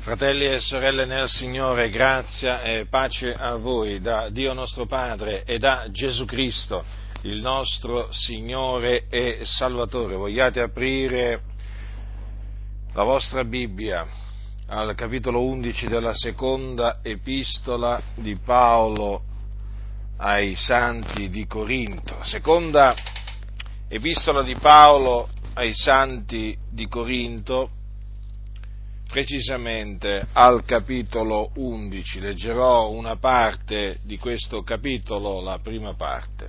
Fratelli e sorelle nel Signore, grazia e pace a voi da Dio nostro Padre e da Gesù Cristo, il nostro Signore e Salvatore. Vogliate aprire la vostra Bibbia al capitolo 11 della seconda epistola di Paolo ai Santi di Corinto. Seconda epistola di Paolo ai Santi di Corinto precisamente al capitolo 11. Leggerò una parte di questo capitolo, la prima parte.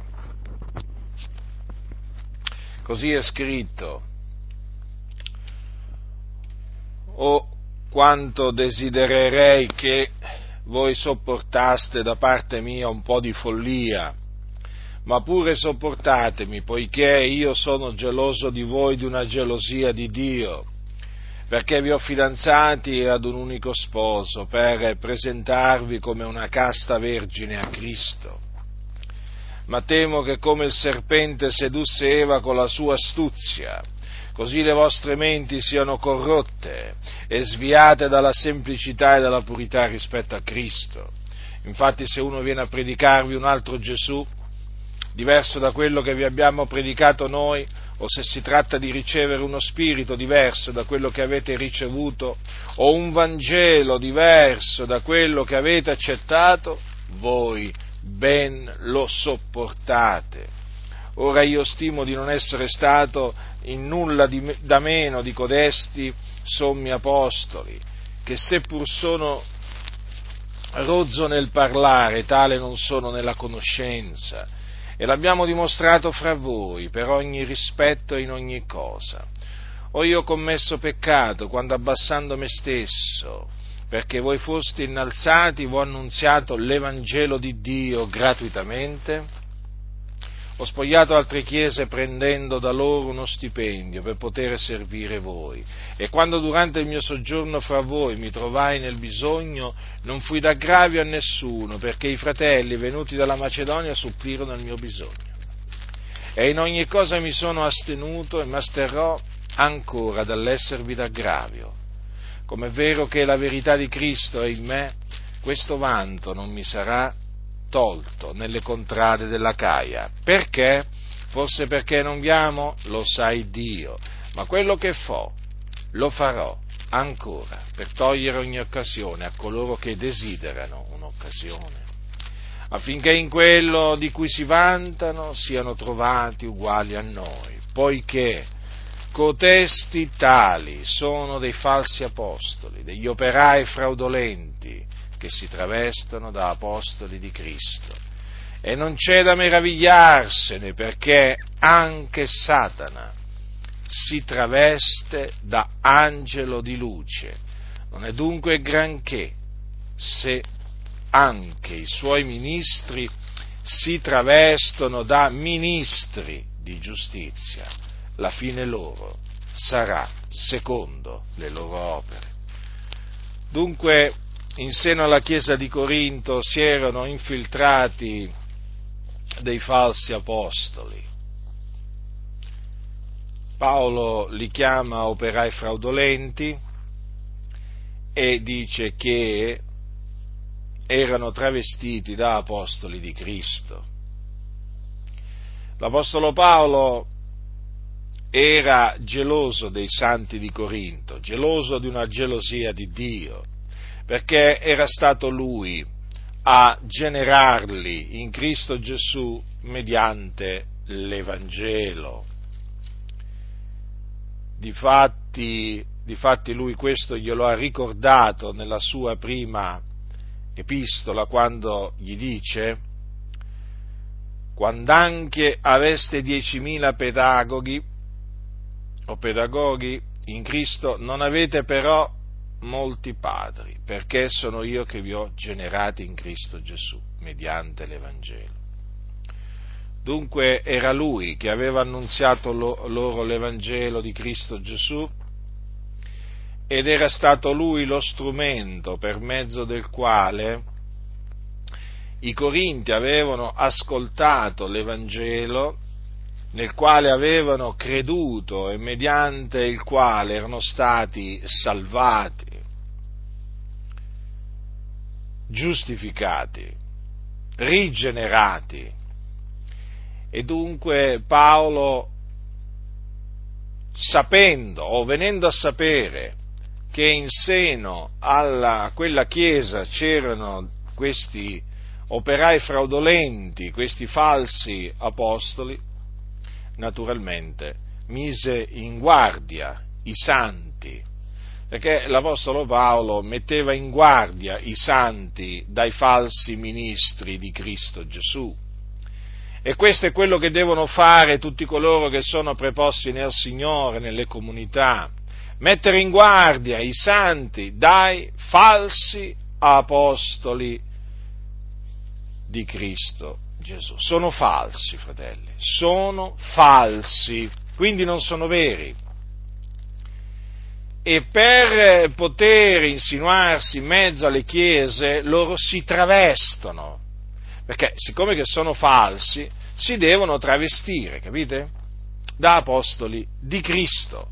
Così è scritto. O quanto desidererei che voi sopportaste da parte mia un po' di follia, ma pure sopportatemi, poiché io sono geloso di voi di una gelosia di Dio perché vi ho fidanzati ad un unico sposo per presentarvi come una casta vergine a Cristo. Ma temo che come il serpente sedusse Eva con la sua astuzia, così le vostre menti siano corrotte e sviate dalla semplicità e dalla purità rispetto a Cristo. Infatti se uno viene a predicarvi un altro Gesù, diverso da quello che vi abbiamo predicato noi, o se si tratta di ricevere uno spirito diverso da quello che avete ricevuto, o un Vangelo diverso da quello che avete accettato, voi ben lo sopportate. Ora io stimo di non essere stato in nulla di, da meno di codesti sommi apostoli, che seppur sono rozzo nel parlare, tale non sono nella conoscenza e l'abbiamo dimostrato fra voi per ogni rispetto e in ogni cosa. O io ho commesso peccato quando abbassando me stesso, perché voi foste innalzati, vi ho annunziato l'Evangelo di Dio gratuitamente? Ho spogliato altre chiese prendendo da loro uno stipendio per poter servire voi. E quando durante il mio soggiorno fra voi mi trovai nel bisogno, non fui d'aggravio a nessuno, perché i fratelli venuti dalla Macedonia supplirono il mio bisogno. E in ogni cosa mi sono astenuto e mi asterrò ancora dall'esservi d'aggravio. Come è vero che la verità di Cristo è in me, questo vanto non mi sarà tolto nelle contrade della Caia. Perché? Forse perché non vi amo? Lo sai Dio. Ma quello che fo, lo farò ancora per togliere ogni occasione a coloro che desiderano un'occasione, affinché in quello di cui si vantano siano trovati uguali a noi, poiché cotesti tali sono dei falsi apostoli, degli operai fraudolenti, che si travestono da apostoli di Cristo. E non c'è da meravigliarsene perché anche Satana si traveste da angelo di luce. Non è dunque granché se anche i suoi ministri si travestono da ministri di giustizia. La fine loro sarà secondo le loro opere. Dunque in seno alla chiesa di Corinto si erano infiltrati dei falsi apostoli. Paolo li chiama operai fraudolenti e dice che erano travestiti da apostoli di Cristo. L'Apostolo Paolo era geloso dei santi di Corinto, geloso di una gelosia di Dio perché era stato lui a generarli in Cristo Gesù mediante l'Evangelo. Difatti, difatti lui questo glielo ha ricordato nella sua prima epistola quando gli dice quando anche aveste diecimila pedagoghi o pedagoghi in Cristo non avete però molti padri, perché sono io che vi ho generati in Cristo Gesù, mediante l'Evangelo. Dunque era lui che aveva annunziato loro l'Evangelo di Cristo Gesù ed era stato lui lo strumento per mezzo del quale i Corinti avevano ascoltato l'Evangelo nel quale avevano creduto e mediante il quale erano stati salvati. Giustificati, rigenerati. E dunque Paolo, sapendo o venendo a sapere che in seno alla, a quella chiesa c'erano questi operai fraudolenti, questi falsi apostoli, naturalmente mise in guardia i santi, perché l'Apostolo Paolo metteva in guardia i santi dai falsi ministri di Cristo Gesù. E questo è quello che devono fare tutti coloro che sono preposti nel Signore, nelle comunità, mettere in guardia i santi dai falsi apostoli di Cristo Gesù. Sono falsi, fratelli, sono falsi, quindi non sono veri. E per poter insinuarsi in mezzo alle chiese, loro si travestono, perché siccome che sono falsi, si devono travestire, capite? Da apostoli di Cristo.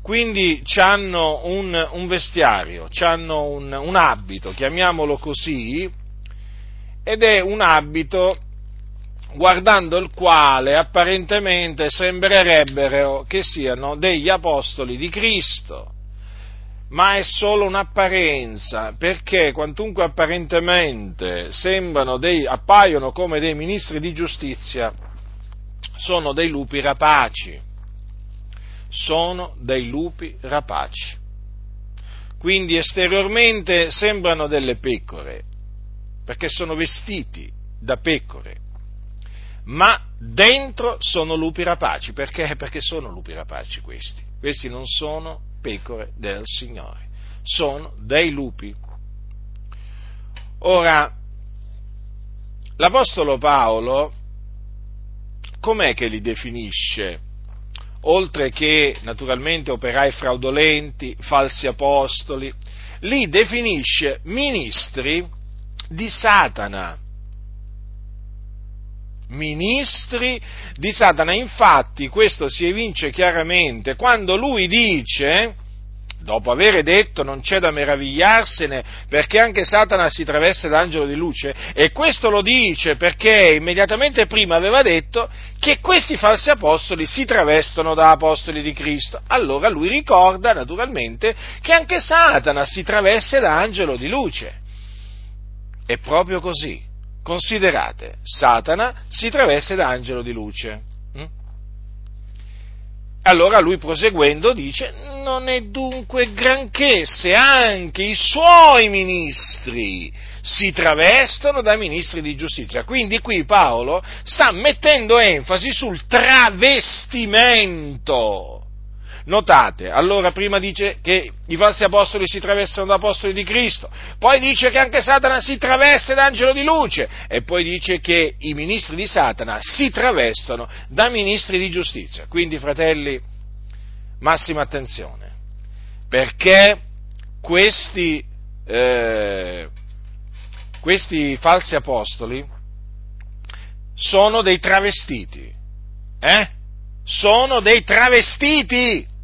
Quindi hanno un, un vestiario, hanno un, un abito, chiamiamolo così, ed è un abito guardando il quale apparentemente sembrerebbero che siano degli apostoli di Cristo, ma è solo un'apparenza, perché quantunque apparentemente dei, appaiono come dei ministri di giustizia, sono dei lupi rapaci, sono dei lupi rapaci. Quindi esteriormente sembrano delle pecore, perché sono vestiti da pecore, ma dentro sono lupi rapaci, perché? Perché sono lupi rapaci questi, questi non sono pecore del Signore, sono dei lupi. Ora, l'Apostolo Paolo, com'è che li definisce? Oltre che naturalmente operai fraudolenti, falsi apostoli, li definisce ministri di Satana. Ministri di Satana. Infatti questo si evince chiaramente quando lui dice, dopo aver detto non c'è da meravigliarsene perché anche Satana si traveste d'angelo di luce, e questo lo dice perché immediatamente prima aveva detto che questi falsi apostoli si travestono da apostoli di Cristo. Allora lui ricorda naturalmente che anche Satana si traveste da angelo di luce. È proprio così. Considerate, Satana si traveste da angelo di luce. Mm? Allora lui proseguendo dice, non è dunque granché se anche i suoi ministri si travestono da ministri di giustizia. Quindi qui Paolo sta mettendo enfasi sul travestimento Notate, allora prima dice che i falsi apostoli si travestono da apostoli di Cristo, poi dice che anche Satana si traveste da angelo di luce e poi dice che i ministri di Satana si travestono da ministri di giustizia. Quindi, fratelli, massima attenzione, perché questi, eh, questi falsi apostoli sono dei travestiti, eh? Sono dei travestiti!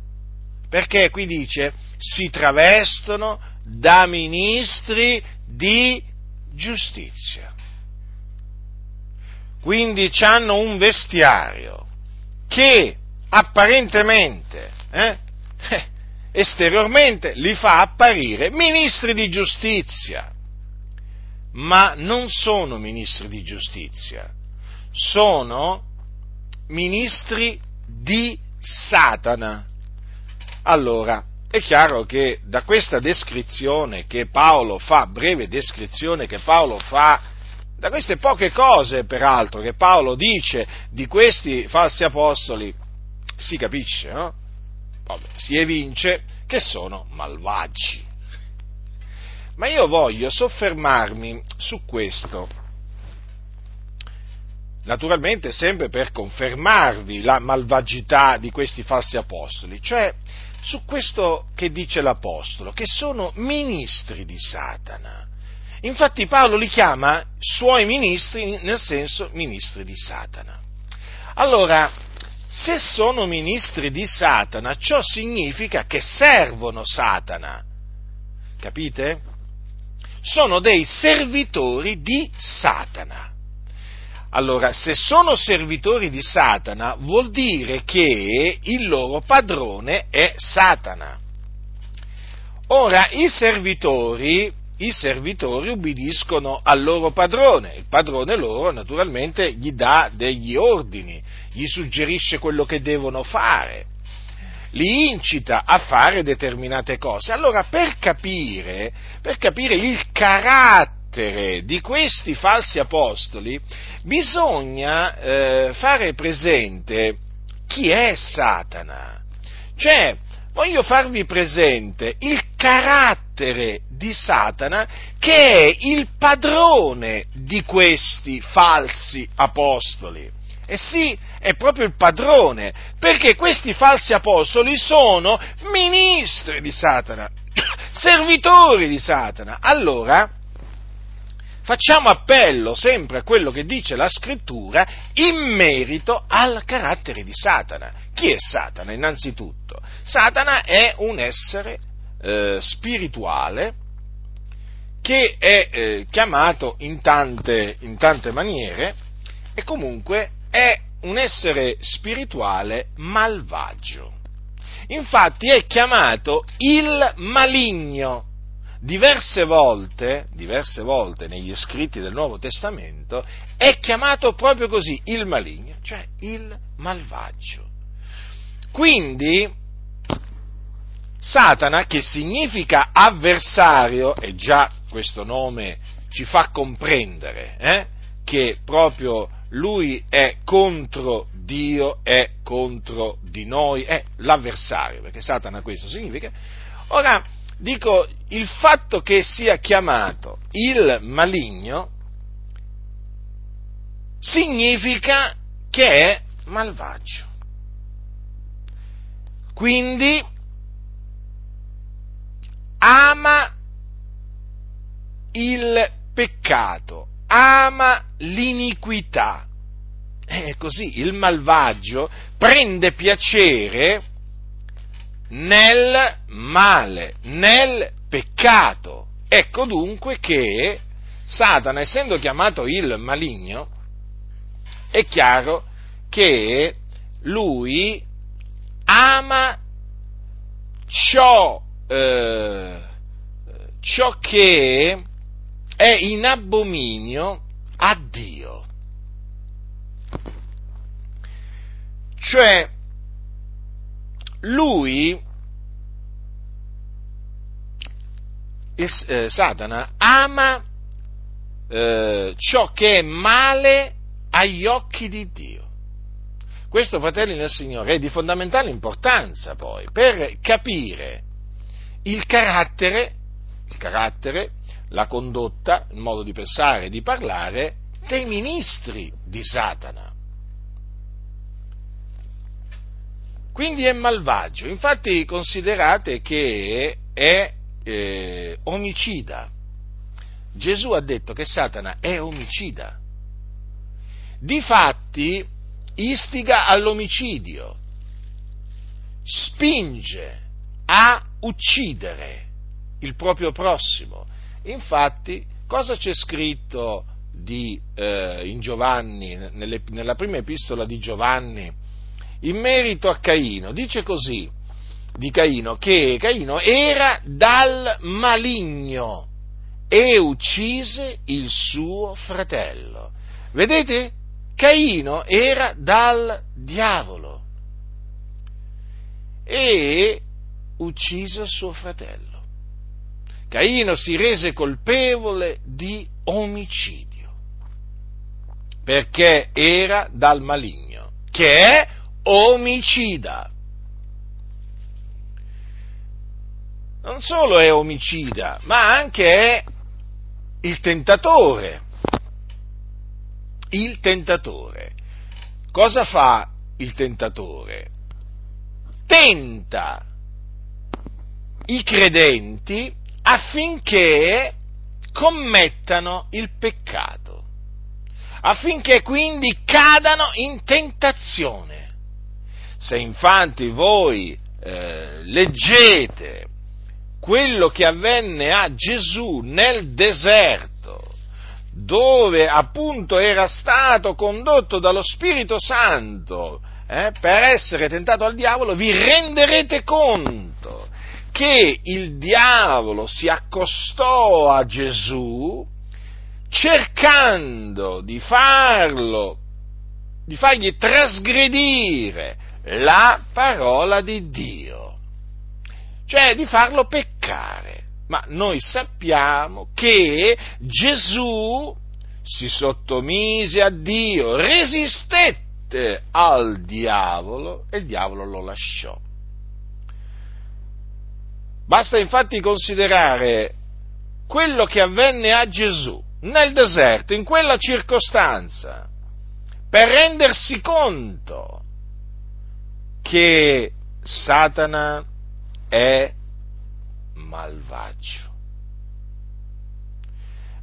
Perché qui dice si travestono da ministri di giustizia. Quindi hanno un vestiario che apparentemente, eh, esteriormente, li fa apparire ministri di giustizia, ma non sono ministri di giustizia, sono ministri di Satana. Allora, è chiaro che da questa descrizione che Paolo fa, breve descrizione che Paolo fa, da queste poche cose peraltro che Paolo dice di questi falsi apostoli, si capisce, no? Vabbè, si evince che sono malvagi. Ma io voglio soffermarmi su questo, naturalmente sempre per confermarvi la malvagità di questi falsi apostoli, cioè su questo che dice l'Apostolo, che sono ministri di Satana. Infatti Paolo li chiama suoi ministri, nel senso ministri di Satana. Allora, se sono ministri di Satana, ciò significa che servono Satana. Capite? sono dei servitori di Satana. Allora, se sono servitori di Satana, vuol dire che il loro padrone è Satana. Ora, i servitori, i servitori ubbidiscono al loro padrone, il padrone loro naturalmente gli dà degli ordini, gli suggerisce quello che devono fare, li incita a fare determinate cose. Allora, per capire, per capire il carattere di questi falsi apostoli, bisogna eh, fare presente chi è Satana. Cioè, voglio farvi presente il carattere di Satana che è il padrone di questi falsi apostoli. E sì, è proprio il padrone, perché questi falsi apostoli sono ministri di Satana, servitori di Satana. Allora, facciamo appello sempre a quello che dice la scrittura in merito al carattere di Satana. Chi è Satana? Innanzitutto, Satana è un essere eh, spirituale che è eh, chiamato in tante, in tante maniere e comunque è un essere spirituale malvagio. Infatti è chiamato il maligno. Diverse volte, diverse volte negli scritti del Nuovo Testamento è chiamato proprio così, il maligno, cioè il malvagio. Quindi Satana, che significa avversario, e già questo nome ci fa comprendere eh, che proprio lui è contro Dio, è contro di noi, è l'avversario, perché Satana questo significa. Ora, dico, il fatto che sia chiamato il maligno significa che è malvagio. Quindi ama il peccato, ama l'iniquità. E così il malvagio prende piacere nel male, nel peccato. Ecco dunque che Satana, essendo chiamato il maligno, è chiaro che lui ama ciò, eh, ciò che è in abominio a Dio. Cioè, lui, eh, Satana, ama eh, ciò che è male agli occhi di Dio. Questo, fratelli nel Signore, è di fondamentale importanza poi per capire il carattere, il carattere la condotta, il modo di pensare e di parlare dei ministri di Satana. Quindi è malvagio, infatti considerate che è eh, omicida. Gesù ha detto che Satana è omicida. Difatti istiga all'omicidio, spinge a uccidere il proprio prossimo, Infatti, cosa c'è scritto di, eh, in Giovanni, nelle, nella prima epistola di Giovanni, in merito a Caino? Dice così di Caino, che Caino era dal maligno e uccise il suo fratello. Vedete? Caino era dal diavolo e uccise il suo fratello. Caino si rese colpevole di omicidio, perché era dal maligno, che è omicida. Non solo è omicida, ma anche è il tentatore. Il tentatore. Cosa fa il tentatore? Tenta i credenti affinché commettano il peccato, affinché quindi cadano in tentazione. Se infatti voi eh, leggete quello che avvenne a Gesù nel deserto, dove appunto era stato condotto dallo Spirito Santo eh, per essere tentato al diavolo, vi renderete conto che il diavolo si accostò a Gesù cercando di farlo, di fargli trasgredire la parola di Dio, cioè di farlo peccare. Ma noi sappiamo che Gesù si sottomise a Dio, resistette al diavolo e il diavolo lo lasciò. Basta infatti considerare quello che avvenne a Gesù nel deserto, in quella circostanza, per rendersi conto che Satana è malvagio.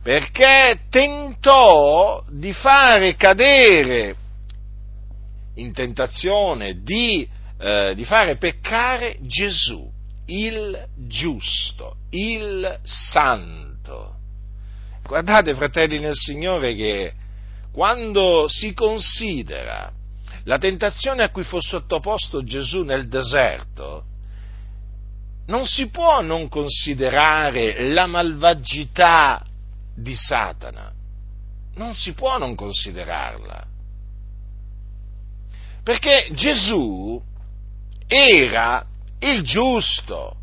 Perché tentò di fare cadere in tentazione di, eh, di fare peccare Gesù, il giusto, il santo. Guardate, fratelli nel Signore, che quando si considera la tentazione a cui fu sottoposto Gesù nel deserto, non si può non considerare la malvagità di Satana, non si può non considerarla. Perché Gesù era il giusto.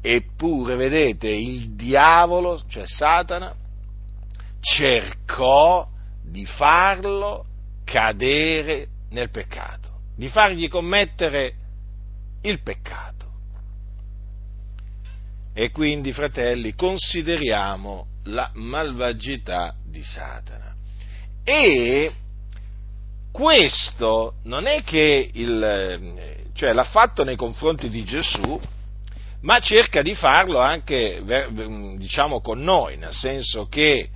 Eppure, vedete, il diavolo, cioè Satana, cercò di farlo cadere nel peccato, di fargli commettere il peccato. E quindi, fratelli, consideriamo la malvagità di Satana. E questo non è che il, cioè l'ha fatto nei confronti di Gesù, ma cerca di farlo anche, diciamo, con noi, nel senso che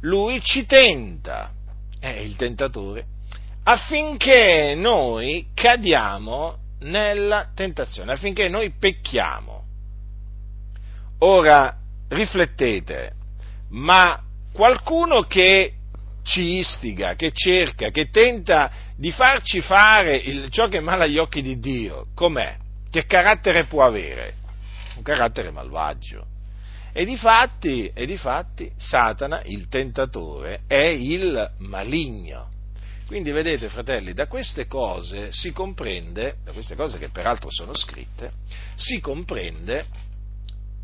lui ci tenta, è il tentatore, affinché noi cadiamo nella tentazione, affinché noi pecchiamo. Ora, riflettete, ma qualcuno che ci istiga, che cerca, che tenta di farci fare il, ciò che è male agli occhi di Dio, com'è? Che carattere può avere? Un carattere malvagio. E di fatti, e di fatti Satana, il tentatore, è il maligno. Quindi vedete, fratelli, da queste cose si comprende, da queste cose che peraltro sono scritte, si comprende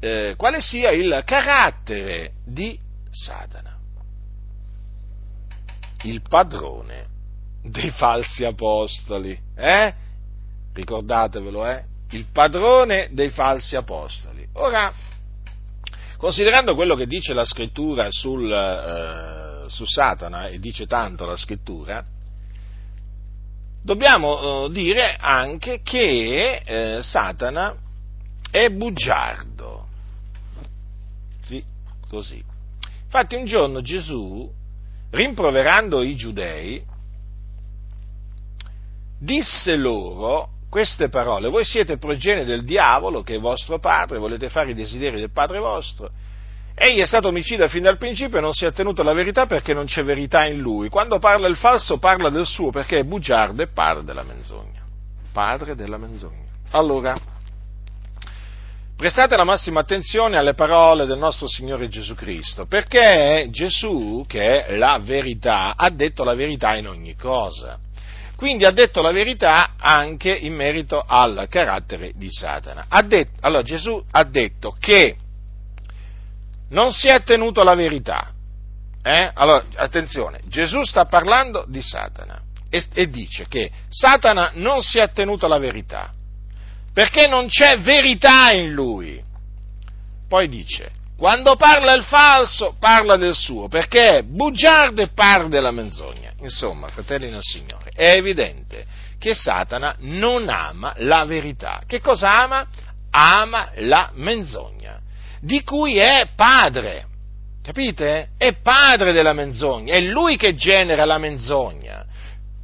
eh, quale sia il carattere di Satana, il padrone dei falsi apostoli. Eh? Ricordatevelo, eh? Il padrone dei falsi apostoli. Ora, considerando quello che dice la scrittura sul, eh, su Satana, e dice tanto la scrittura, dobbiamo eh, dire anche che eh, Satana è bugiardo. Sì, così. Infatti un giorno Gesù, rimproverando i giudei, disse loro queste parole, voi siete progenie del diavolo che è vostro padre, volete fare i desideri del padre vostro. Egli è stato omicida fin dal principio e non si è tenuto alla verità perché non c'è verità in lui. Quando parla il falso parla del suo perché è bugiardo e padre della menzogna. Padre della menzogna. Allora, prestate la massima attenzione alle parole del nostro Signore Gesù Cristo, perché Gesù, che è la verità, ha detto la verità in ogni cosa. Quindi ha detto la verità anche in merito al carattere di Satana. Detto, allora Gesù ha detto che non si è tenuto alla verità. Eh? Allora, attenzione, Gesù sta parlando di Satana e, e dice che Satana non si è tenuto alla verità, perché non c'è verità in lui. Poi dice, quando parla il falso, parla del suo, perché è bugiardo e parla della menzogna. Insomma, fratelli del Signore, è evidente che Satana non ama la verità. Che cosa ama? Ama la menzogna, di cui è padre. Capite? È padre della menzogna, è lui che genera la menzogna.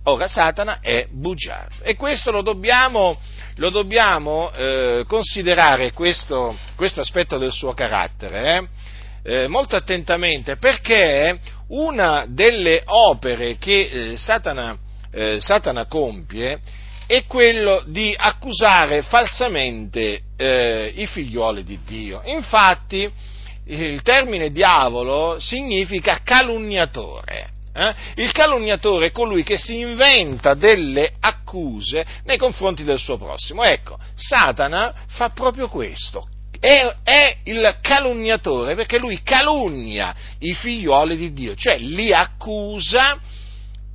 Ora Satana è bugiardo e questo lo dobbiamo, lo dobbiamo eh, considerare questo, questo, aspetto del suo carattere eh, eh molto attentamente perché una delle opere che eh, Satana, eh, Satana compie è quello di accusare falsamente eh, i figlioli di Dio. Infatti il termine diavolo significa calunniatore. Eh? Il calunniatore è colui che si inventa delle accuse nei confronti del suo prossimo. Ecco, Satana fa proprio questo. È, è il calunniatore perché lui calunnia i figlioli di Dio, cioè li accusa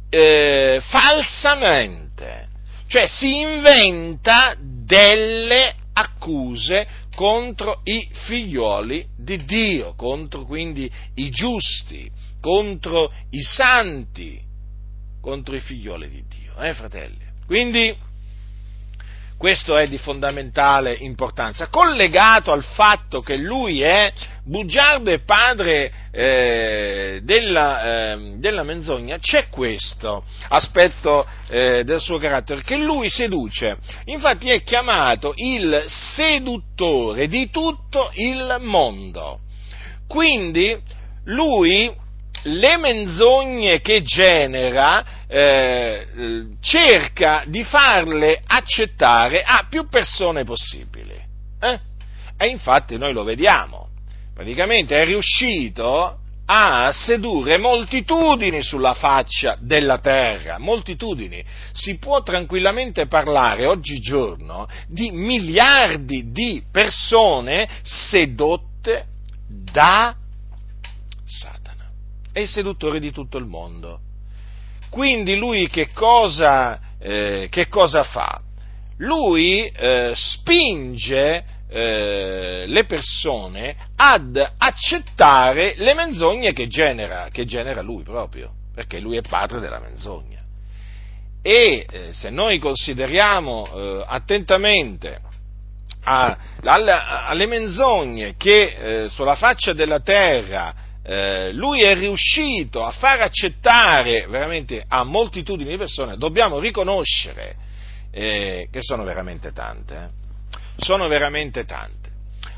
eh, falsamente cioè si inventa delle accuse contro i figlioli di Dio, contro quindi i giusti, contro i santi, contro i figlioli di Dio, eh fratelli? Quindi questo è di fondamentale importanza, collegato al fatto che lui è bugiardo e padre eh, della, eh, della, menzogna, c'è questo aspetto eh, del suo carattere, che lui seduce, infatti è chiamato il seduttore di tutto il mondo. Quindi lui le menzogne che genera eh, cerca di farle accettare a più persone possibili. Eh? E infatti noi lo vediamo. Praticamente è riuscito a sedurre moltitudini sulla faccia della terra, moltitudini. Si può tranquillamente parlare oggigiorno di miliardi di persone sedotte da è il seduttore di tutto il mondo. Quindi lui che cosa, eh, che cosa fa? Lui eh, spinge eh, le persone ad accettare le menzogne che genera, che genera lui proprio, perché lui è padre della menzogna. E eh, se noi consideriamo eh, attentamente a, alle, alle, menzogne che eh, sulla faccia della terra eh, lui è riuscito a far accettare veramente a moltitudini di persone, dobbiamo riconoscere eh, che sono veramente tante, eh? sono veramente tante.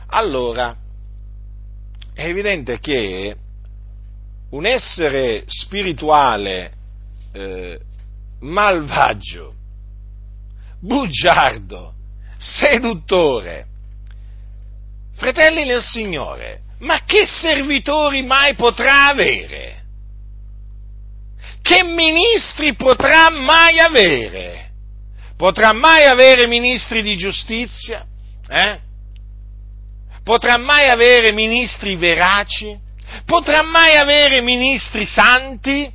Allora, è evidente che un essere spirituale eh, malvagio, bugiardo, seduttore, fratelli nel Signore, ma che servitori mai potrà avere? Che ministri potrà mai avere? Potrà mai avere ministri di giustizia? Eh? Potrà mai avere ministri veraci? Potrà mai avere ministri santi?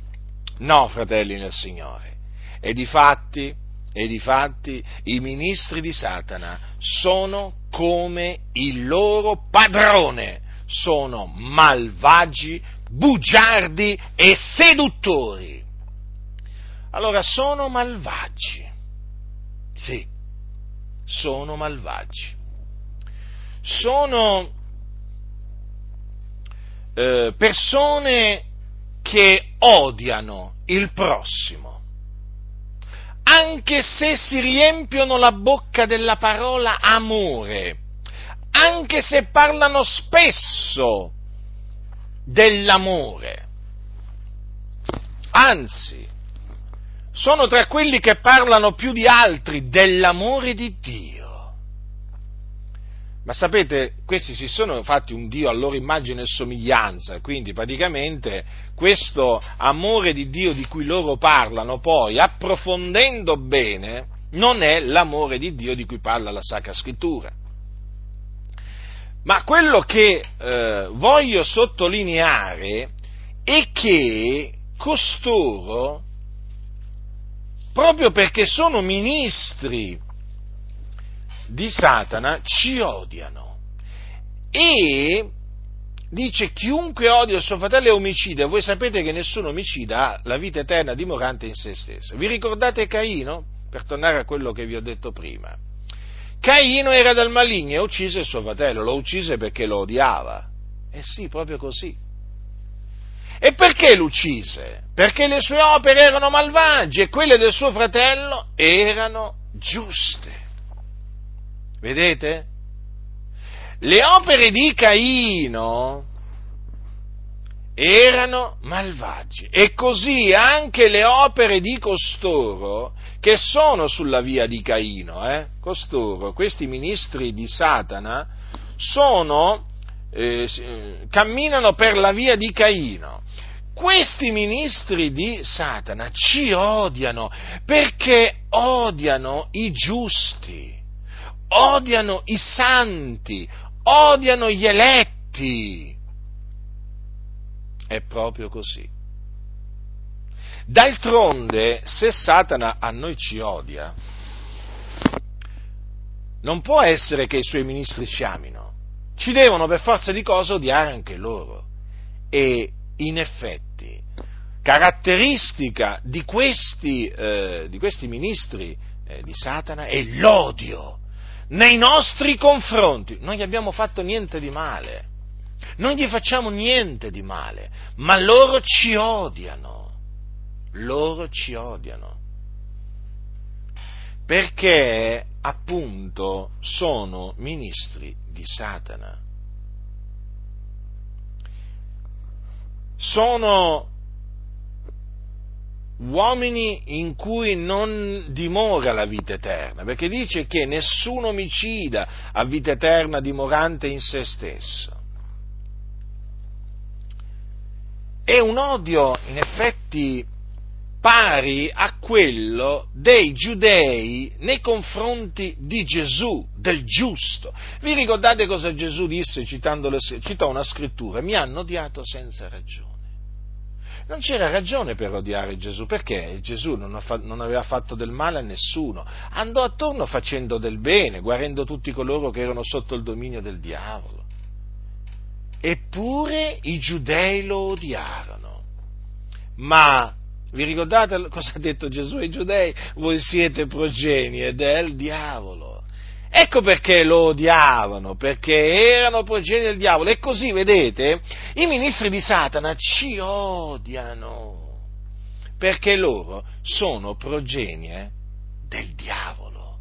No, fratelli nel Signore. E di fatti, e di fatti i ministri di Satana sono come il loro padrone sono malvagi, bugiardi e seduttori. Allora sono malvagi. Sì, sono malvagi. Sono eh, persone che odiano il prossimo, anche se si riempiono la bocca della parola amore anche se parlano spesso dell'amore. Anzi, sono tra quelli che parlano più di altri dell'amore di Dio. Ma sapete, questi si sono fatti un Dio a loro immagine e somiglianza, quindi praticamente questo amore di Dio di cui loro parlano poi, approfondendo bene, non è l'amore di Dio di cui parla la Sacra Scrittura. Ma quello che eh, voglio sottolineare è che costoro, proprio perché sono ministri di Satana, ci odiano. E dice chiunque odia il suo fratello è omicida, voi sapete che nessun omicida ha la vita eterna dimorante in se stesso. Vi ricordate Caino? Per tornare a quello che vi ho detto prima. Caino era dal maligno e uccise il suo fratello, lo uccise perché lo odiava. Eh sì, proprio così. E perché lo uccise? Perché le sue opere erano malvagie e quelle del suo fratello erano giuste. Vedete? Le opere di Caino erano malvagi e così anche le opere di costoro che sono sulla via di Caino, eh? costoro, questi ministri di Satana, sono, eh, camminano per la via di Caino. Questi ministri di Satana ci odiano perché odiano i giusti, odiano i santi, odiano gli eletti. È proprio così. D'altronde, se Satana a noi ci odia, non può essere che i suoi ministri ci amino, ci devono per forza di cose odiare anche loro. E in effetti, caratteristica di questi, eh, di questi ministri eh, di Satana è l'odio nei nostri confronti. Non gli abbiamo fatto niente di male, non gli facciamo niente di male, ma loro ci odiano, loro ci odiano. Perché appunto sono ministri di Satana. Sono uomini in cui non dimora la vita eterna, perché dice che nessun omicida ha vita eterna dimorante in se stesso. È un odio in effetti pari a quello dei giudei nei confronti di Gesù, del giusto. Vi ricordate cosa Gesù disse citando le, citò una scrittura? Mi hanno odiato senza ragione. Non c'era ragione per odiare Gesù, perché Gesù non, non, aveva fatto del male a nessuno, andò attorno facendo del bene, guarendo tutti coloro che erano sotto il dominio del diavolo. Eppure i giudei lo odiarono. Ma vi ricordate cosa ha detto Gesù ai giudei? Voi siete progenie del diavolo. Ecco perché lo odiavano, perché erano progenie del diavolo. E così, vedete, i ministri di Satana ci odiano, perché loro sono progenie del diavolo.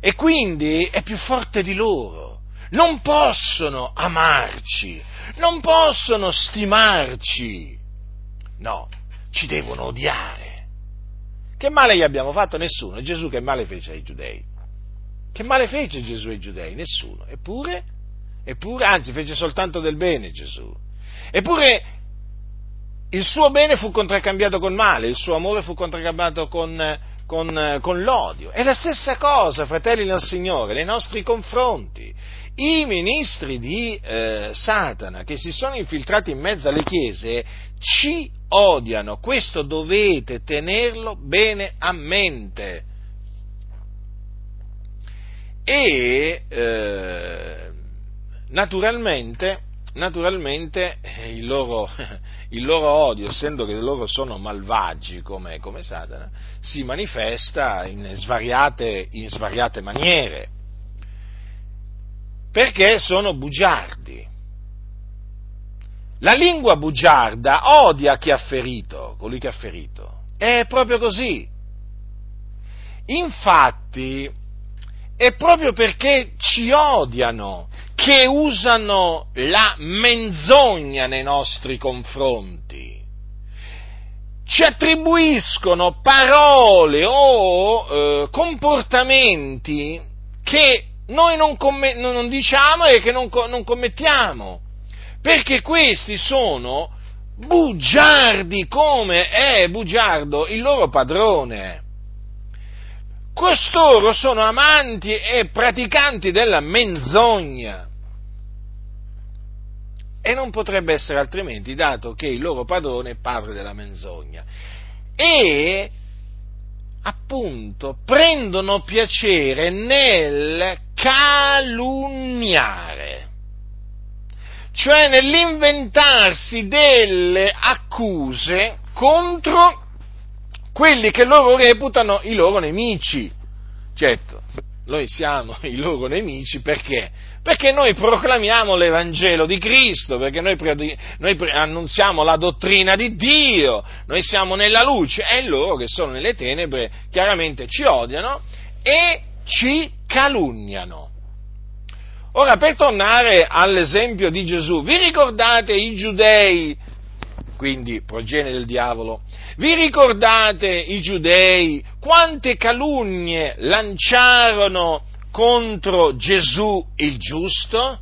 E quindi è più forte di loro. Non possono amarci, non possono stimarci. No, ci devono odiare. Che male gli abbiamo fatto? Nessuno. Gesù che male fece ai giudei? Che male fece Gesù ai giudei? Nessuno. Eppure, eppure, anzi, fece soltanto del bene Gesù. Eppure il suo bene fu contraccambiato col male, il suo amore fu contraccambiato con, con, con l'odio. È la stessa cosa, fratelli del Signore, nei nostri confronti. I ministri di eh, Satana che si sono infiltrati in mezzo alle chiese ci odiano, questo dovete tenerlo bene a mente. E eh, naturalmente, naturalmente eh, il, loro, il, loro, odio, essendo che loro sono malvagi come, come Satana, si manifesta in svariate, in svariate maniere perché sono bugiardi. La lingua bugiarda odia chi ha ferito, colui che ha ferito. È proprio così. Infatti, è proprio perché ci odiano che usano la menzogna nei nostri confronti. Ci attribuiscono parole o eh, comportamenti che noi non, comm- non diciamo e che non, non commettiamo, perché questi sono bugiardi come è bugiardo il loro padrone. Costoro sono amanti e praticanti della menzogna. E non potrebbe essere altrimenti, dato che il loro padrone è padre della menzogna. E appunto prendono piacere nel calunniare, cioè nell'inventarsi delle accuse contro quelli che loro reputano i loro nemici. Certo, noi siamo i loro nemici perché? Perché noi proclamiamo l'Evangelo di Cristo, perché noi, noi annunziamo la dottrina di Dio, noi siamo nella luce e loro che sono nelle tenebre chiaramente ci odiano e ci calunniano. Ora, per tornare all'esempio di Gesù, vi ricordate i giudei, quindi progenie del diavolo, vi ricordate i giudei quante calunnie lanciarono contro Gesù il giusto?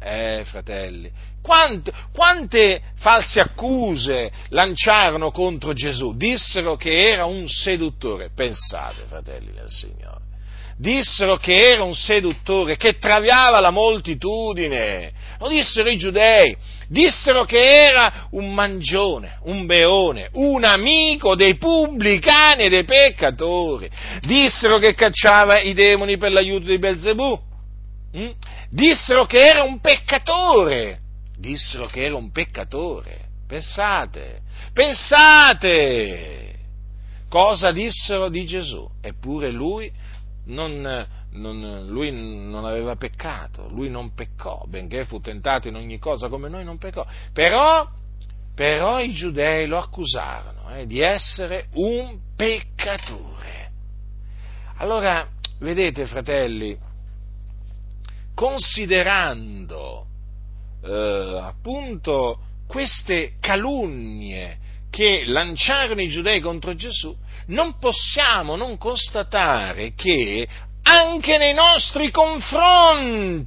Eh, fratelli, quante, quante, false accuse lanciarono contro Gesù? Dissero che era un seduttore. Pensate, fratelli del Signore dissero che era un seduttore, che traviava la moltitudine, lo dissero i giudei, dissero che era un mangione, un beone, un amico dei pubblicani e dei peccatori, dissero che cacciava i demoni per l'aiuto di Belzebù, mm? dissero che era un peccatore, dissero che era un peccatore, pensate, pensate! Cosa dissero di Gesù? Eppure lui non, non, lui non aveva peccato, lui non peccò, benché fu tentato in ogni cosa come noi non peccò, però, però i giudei lo accusarono eh, di essere un peccatore. Allora, vedete fratelli, considerando eh, appunto queste calunnie che lanciarono i giudei contro Gesù, non possiamo non constatare che anche nei nostri confronti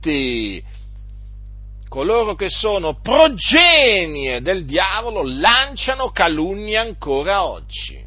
coloro che sono progenie del diavolo lanciano calunnie ancora oggi.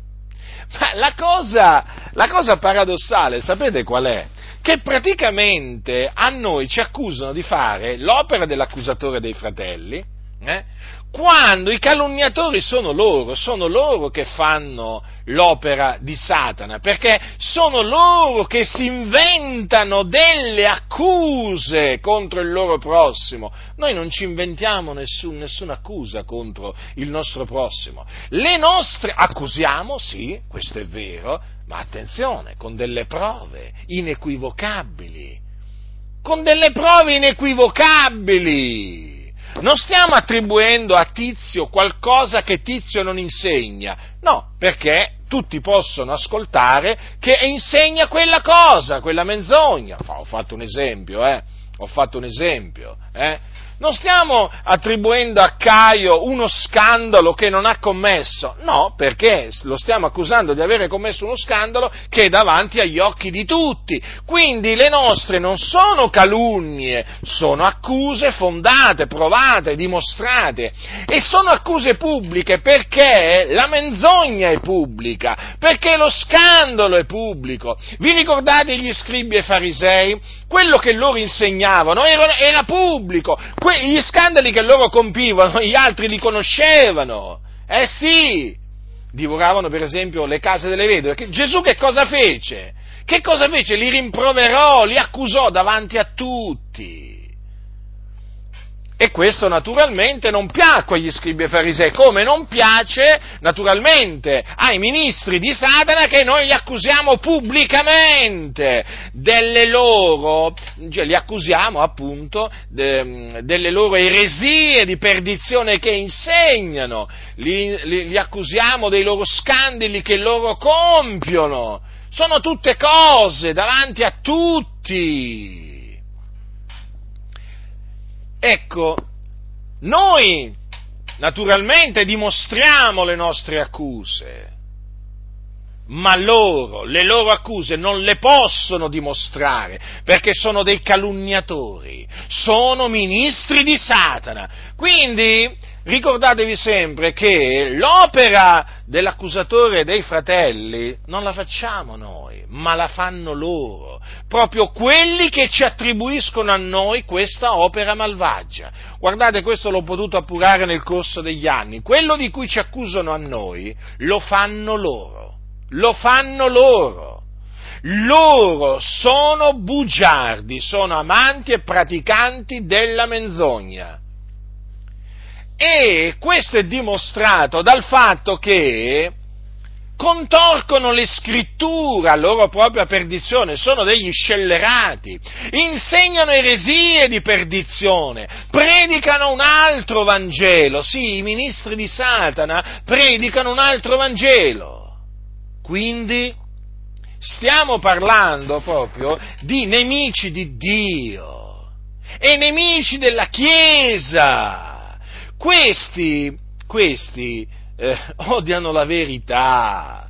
Ma la cosa, la cosa paradossale, sapete qual è? Che praticamente a noi ci accusano di fare l'opera dell'accusatore dei fratelli, eh? quando i calunniatori sono loro, sono loro che fanno l'opera di Satana, perché sono loro che si inventano delle accuse contro il loro prossimo. Noi non ci inventiamo nessun, nessuna accusa contro il nostro prossimo. Le nostre accusiamo, sì, questo è vero, ma attenzione, con delle prove inequivocabili. Con delle prove inequivocabili non stiamo attribuendo a Tizio qualcosa che Tizio non insegna, no, perché tutti possono ascoltare che insegna quella cosa, quella menzogna. Ho fatto un esempio, eh? Ho fatto un esempio, eh? Non stiamo attribuendo a Caio uno scandalo che non ha commesso, no, perché lo stiamo accusando di avere commesso uno scandalo che è davanti agli occhi di tutti. Quindi le nostre non sono calunnie, sono accuse fondate, provate, dimostrate e sono accuse pubbliche perché la menzogna è pubblica, perché lo scandalo è pubblico. Vi ricordate gli scribi e farisei? Quello che loro insegnavano era, era pubblico que- gli scandali che loro compivano, gli altri li conoscevano. Eh sì, divoravano per esempio le case delle vedove. Gesù che cosa fece? Che cosa fece? Li rimproverò, li accusò davanti a tutti. E questo naturalmente non piacque agli scribi e farisei, come non piace naturalmente ai ministri di Satana che noi li accusiamo pubblicamente delle loro, cioè li accusiamo appunto de, delle loro eresie di perdizione che insegnano, li, li, li accusiamo dei loro scandali che loro compiono. Sono tutte cose davanti a tutti. Ecco, noi naturalmente dimostriamo le nostre accuse, ma loro, le loro accuse non le possono dimostrare perché sono dei calunniatori, sono ministri di Satana. Quindi ricordatevi sempre che l'opera dell'accusatore dei fratelli non la facciamo noi, ma la fanno loro, proprio quelli che ci attribuiscono a noi questa opera malvagia. Guardate, questo l'ho potuto appurare nel corso degli anni, quello di cui ci accusano a noi lo fanno loro, lo fanno loro. Loro sono bugiardi, sono amanti e praticanti della menzogna. E questo è dimostrato dal fatto che contorcono le scritture a loro propria perdizione, sono degli scellerati, insegnano eresie di perdizione, predicano un altro Vangelo, sì, i ministri di Satana predicano un altro Vangelo. Quindi stiamo parlando proprio di nemici di Dio e nemici della Chiesa. Questi, questi eh, odiano la verità,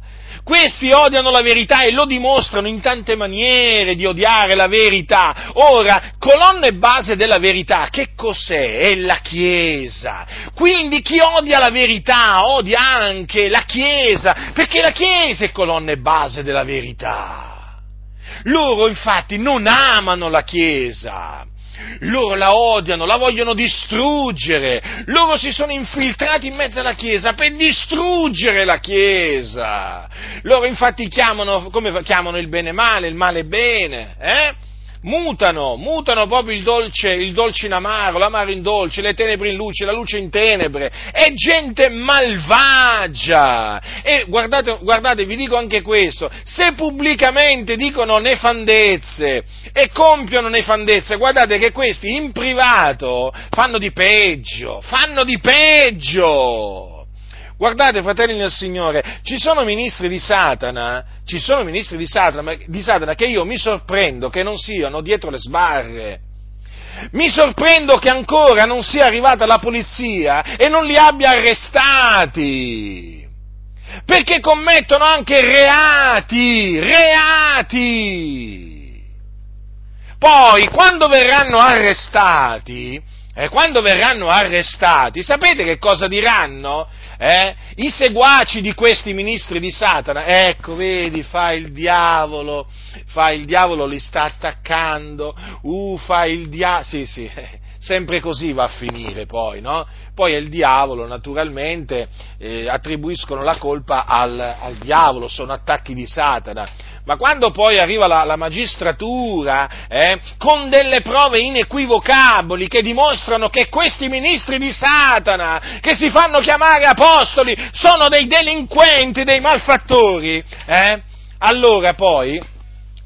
questi odiano la verità e lo dimostrano in tante maniere di odiare la verità. Ora, colonne base della verità, che cos'è? È la Chiesa. Quindi chi odia la verità odia anche la Chiesa, perché la Chiesa è colonne base della verità. Loro infatti non amano la Chiesa, loro la odiano, la vogliono distruggere. Loro si sono infiltrati in mezzo alla Chiesa per distruggere la Chiesa. Loro infatti chiamano, come chiamano il bene male, il male bene, eh? Mutano, mutano proprio il dolce, il dolce in amaro, l'amaro in dolce, le tenebre in luce, la luce in tenebre, è gente malvagia. E guardate, guardate, vi dico anche questo, se pubblicamente dicono nefandezze e compiono nefandezze, guardate che questi in privato fanno di peggio, fanno di peggio. Guardate, fratelli del Signore, ci sono ministri di Satana, ci sono ministri di Satana, di Satana che io mi sorprendo che non siano dietro le sbarre. Mi sorprendo che ancora non sia arrivata la polizia e non li abbia arrestati. Perché commettono anche reati, reati. Poi, quando verranno arrestati, eh, quando verranno arrestati, sapete che cosa diranno? eh? i seguaci di questi ministri di Satana, ecco, vedi, fa il diavolo, fa il diavolo, li sta attaccando, uh, fa il diavolo, sì, sì, sempre così va a finire poi, no? Poi è il diavolo, naturalmente, eh, attribuiscono la colpa al, al diavolo, sono attacchi di Satana ma quando poi arriva la, la magistratura eh, con delle prove inequivocabili che dimostrano che questi ministri di Satana, che si fanno chiamare apostoli, sono dei delinquenti, dei malfattori, eh, allora poi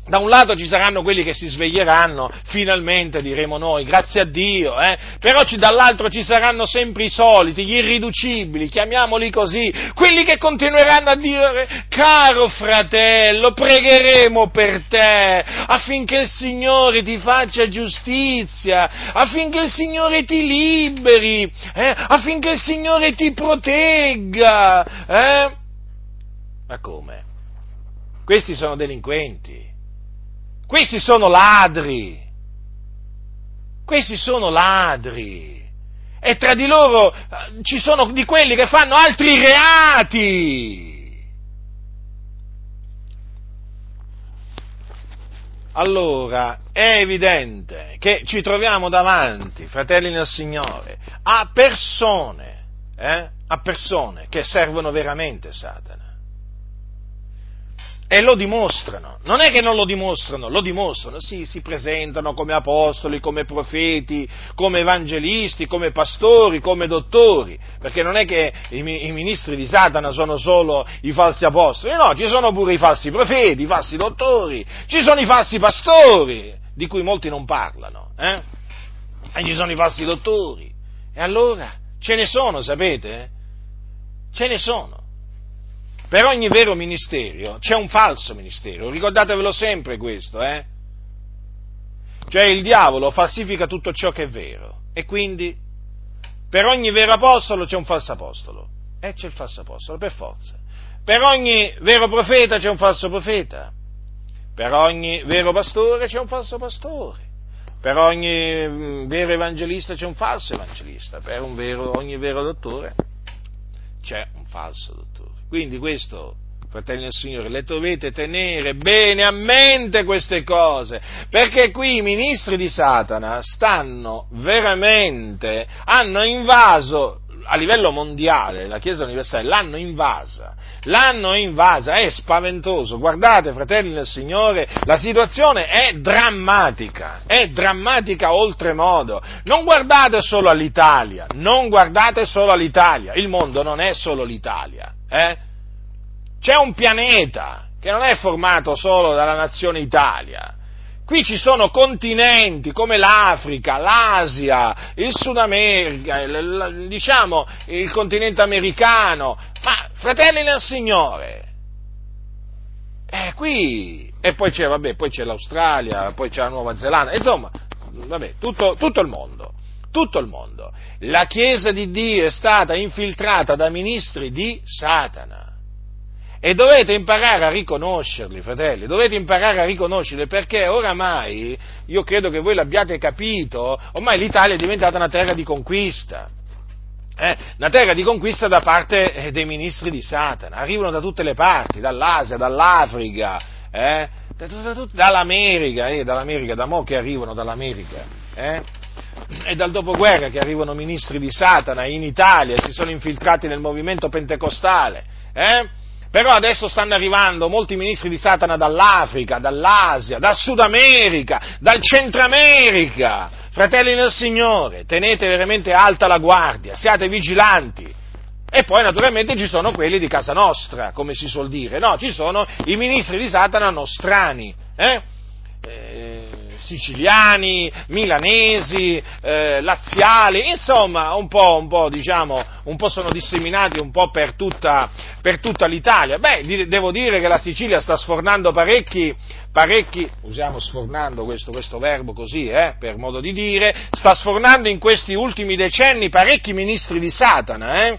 da un lato ci saranno quelli che si sveglieranno, finalmente diremo noi, grazie a Dio, eh? però ci, dall'altro ci saranno sempre i soliti, gli irriducibili, chiamiamoli così, quelli che continueranno a dire, caro fratello, pregheremo per te affinché il Signore ti faccia giustizia, affinché il Signore ti liberi, eh? affinché il Signore ti protegga. Eh? Ma come? Questi sono delinquenti questi sono ladri. Questi sono ladri. E tra di loro eh, ci sono di quelli che fanno altri reati. Allora, è evidente che ci troviamo davanti, fratelli nel Signore, a persone, eh, a persone che servono veramente Satana e lo dimostrano. Non è che non lo dimostrano, lo dimostrano, sì, si presentano come apostoli, come profeti, come evangelisti, come pastori, come dottori, perché non è che i, i ministri di Satana sono solo i falsi apostoli, no, ci sono pure i falsi profeti, i falsi dottori, ci sono i falsi pastori, di cui molti non parlano, eh? E ci sono i falsi dottori. E allora, ce ne sono, sapete? Ce ne sono. Per ogni vero ministero c'è un falso ministero, ricordatevelo sempre questo, eh? Cioè il diavolo falsifica tutto ciò che è vero e quindi per ogni vero apostolo c'è un falso apostolo. E c'è il falso apostolo, per forza. Per ogni vero profeta c'è un falso profeta. Per ogni vero pastore c'è un falso pastore. Per ogni mm, vero evangelista c'è un falso evangelista. Per vero, ogni vero dottore c'è un falso dottore. Quindi questo, fratelli del Signore, le dovete tenere bene a mente queste cose, perché qui i ministri di Satana stanno veramente, hanno invaso a livello mondiale, la Chiesa universale, l'hanno invasa, l'hanno invasa, è spaventoso. Guardate, fratelli del Signore, la situazione è drammatica, è drammatica oltremodo. Non guardate solo all'Italia, non guardate solo all'Italia, il mondo non è solo l'Italia, eh? C'è un pianeta che non è formato solo dalla nazione Italia. Qui ci sono continenti come l'Africa, l'Asia, il Sud America, il, diciamo il continente americano, ma fratelli nel Signore, Eh, qui, e poi c'è, vabbè, poi c'è l'Australia, poi c'è la Nuova Zelanda, insomma, vabbè, tutto, tutto il mondo, tutto il mondo. La Chiesa di Dio è stata infiltrata da ministri di Satana. E dovete imparare a riconoscerli, fratelli, dovete imparare a riconoscerli perché oramai, io credo che voi l'abbiate capito, ormai l'Italia è diventata una terra di conquista. Eh, una terra di conquista da parte eh, dei ministri di Satana, arrivano da tutte le parti, dall'Asia, dall'Africa, eh, da, da, da, dall'America, eh, dall'America, da mo' che arrivano dall'America, eh, è dal dopoguerra che arrivano ministri di Satana in Italia, si sono infiltrati nel movimento pentecostale, eh? Però adesso stanno arrivando molti ministri di Satana dall'Africa, dall'Asia, dal Sud America, dal Centro America. Fratelli nel Signore, tenete veramente alta la guardia, siate vigilanti. E poi naturalmente ci sono quelli di casa nostra, come si suol dire, no? Ci sono i ministri di Satana nostrani, eh? eh siciliani, milanesi, eh, laziali, insomma un po', un po', diciamo, un po' sono disseminati un po' per tutta, per tutta l'Italia. Beh, devo dire che la Sicilia sta sfornando parecchi, parecchi, usiamo sfornando questo, questo verbo così, eh, per modo di dire, sta sfornando in questi ultimi decenni parecchi ministri di Satana, eh?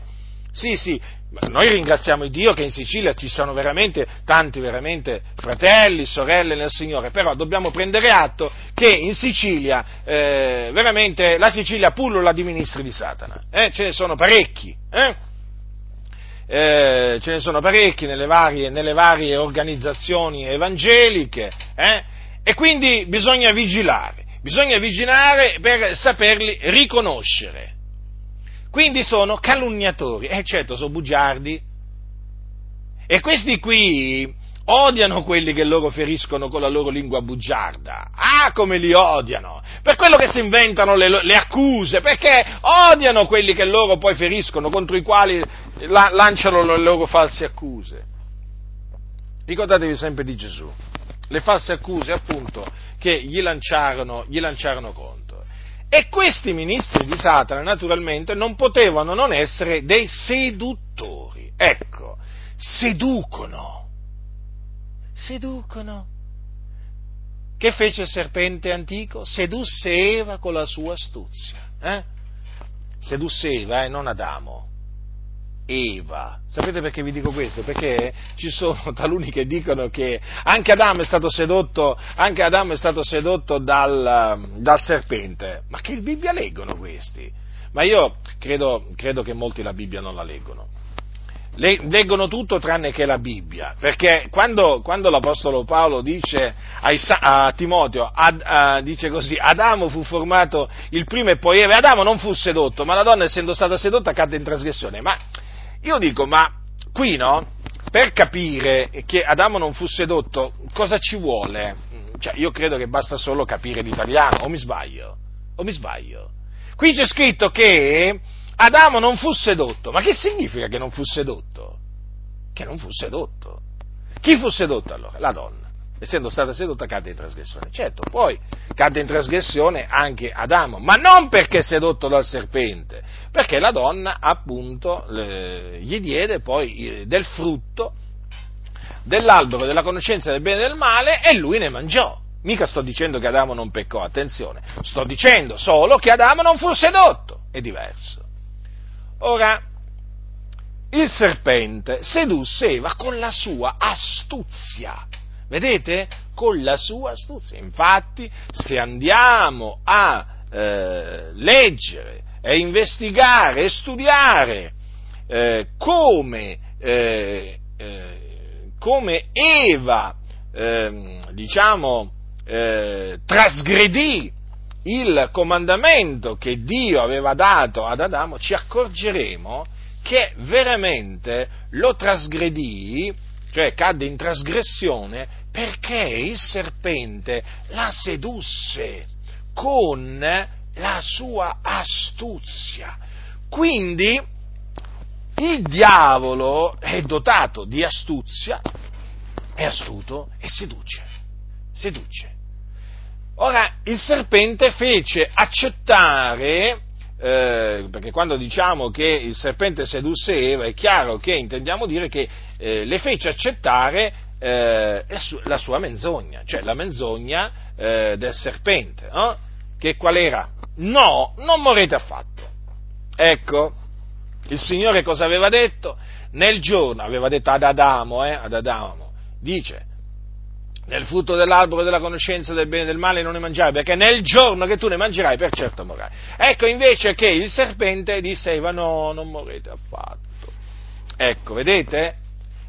Sì, sì, noi ringraziamo Dio che in Sicilia ci sono veramente tanti veramente fratelli, sorelle nel Signore, però dobbiamo prendere atto che in Sicilia eh, veramente la Sicilia pullula di ministri di Satana, eh? ce ne sono parecchi, eh? eh ce ne sono parecchi nelle varie, nelle varie organizzazioni evangeliche eh? e quindi bisogna vigilare, bisogna vigilare per saperli riconoscere. Quindi sono calunniatori, e eh certo, sono bugiardi. E questi qui odiano quelli che loro feriscono con la loro lingua bugiarda. Ah, come li odiano! Per quello che si inventano le, le accuse, perché odiano quelli che loro poi feriscono, contro i quali la, lanciano le loro false accuse. Ricordatevi sempre di Gesù, le false accuse appunto che gli lanciarono, gli lanciarono contro. E questi ministri di Satana, naturalmente, non potevano non essere dei seduttori. Ecco, seducono. Seducono. Che fece il serpente antico? Sedusse Eva con la sua astuzia. Eh? Sedusse Eva e eh, non Adamo. Eva. Sapete perché vi dico questo? Perché ci sono taluni che dicono che anche Adamo è stato sedotto, è stato sedotto dal, dal, serpente. Ma che Bibbia leggono questi? Ma io credo, credo che molti la Bibbia non la leggono. Le, leggono tutto tranne che la Bibbia, perché quando, quando l'Apostolo Paolo dice a, a Timoteo, ad, a, dice così, Adamo fu formato il primo e poi Eva, Adamo non fu sedotto, ma la donna essendo stata sedotta cadde in trasgressione, ma io dico, ma qui no? Per capire che Adamo non fu sedotto, cosa ci vuole? Cioè, io credo che basta solo capire l'italiano, o mi sbaglio? O mi sbaglio? Qui c'è scritto che Adamo non fu sedotto, ma che significa che non fu sedotto? Che non fu sedotto. Chi fu sedotto allora? La donna essendo stata sedotta, cadde in trasgressione. Certo, poi cadde in trasgressione anche Adamo, ma non perché sedotto dal serpente, perché la donna appunto le, gli diede poi eh, del frutto dell'albero della conoscenza del bene e del male e lui ne mangiò. Mica sto dicendo che Adamo non peccò, attenzione, sto dicendo solo che Adamo non fu sedotto, è diverso. Ora, il serpente sedusse Eva con la sua astuzia Vedete? Con la sua astuzia. Infatti, se andiamo a eh, leggere e investigare e studiare eh, come, eh, eh come, Eva, ehm, diciamo, eh, trasgredì il comandamento che Dio aveva dato ad Adamo, ci accorgeremo che veramente lo trasgredì, cioè cadde in trasgressione perché il serpente la sedusse con la sua astuzia. Quindi il diavolo è dotato di astuzia, è astuto e seduce, seduce. Ora, il serpente fece accettare, eh, perché quando diciamo che il serpente sedusse Eva, è chiaro che intendiamo dire che eh, le fece accettare eh, la sua menzogna, cioè la menzogna eh, del serpente, no? che qual era? No, non morrete affatto. Ecco, il Signore cosa aveva detto? Nel giorno, aveva detto ad Adamo, eh, ad Adamo, dice, nel frutto dell'albero della conoscenza del bene e del male non ne mangiare, perché nel giorno che tu ne mangerai per certo morrai. Ecco invece che il serpente disse Eva no, non morrete affatto. Ecco, vedete?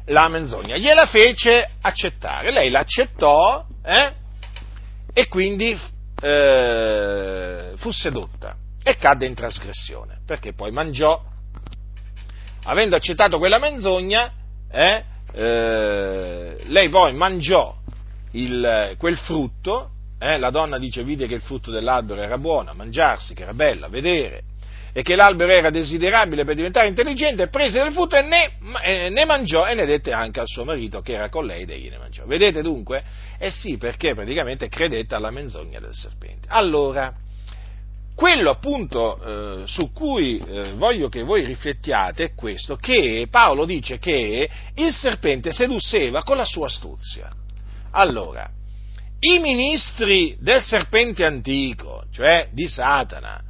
La menzogna. Gliela fece accettare, lei l'accettò eh? e quindi eh, fu sedotta e cadde in trasgressione, perché poi mangiò, avendo accettato quella menzogna, eh, eh, lei poi mangiò il, quel frutto, eh, la donna dice vide che il frutto dell'albero era buono a mangiarsi, che era bello a vedere, e che l'albero era desiderabile per diventare intelligente, prese del frutto e ne, ne, mangiò e ne dette anche al suo marito che era con lei ed egli ne mangiò. Vedete dunque? Eh sì, perché praticamente credette alla menzogna del serpente. Allora, quello appunto eh, su cui eh, voglio che voi riflettiate è questo, che Paolo dice che il serpente sedusseva con la sua astuzia. Allora, i ministri del serpente antico, cioè di Satana,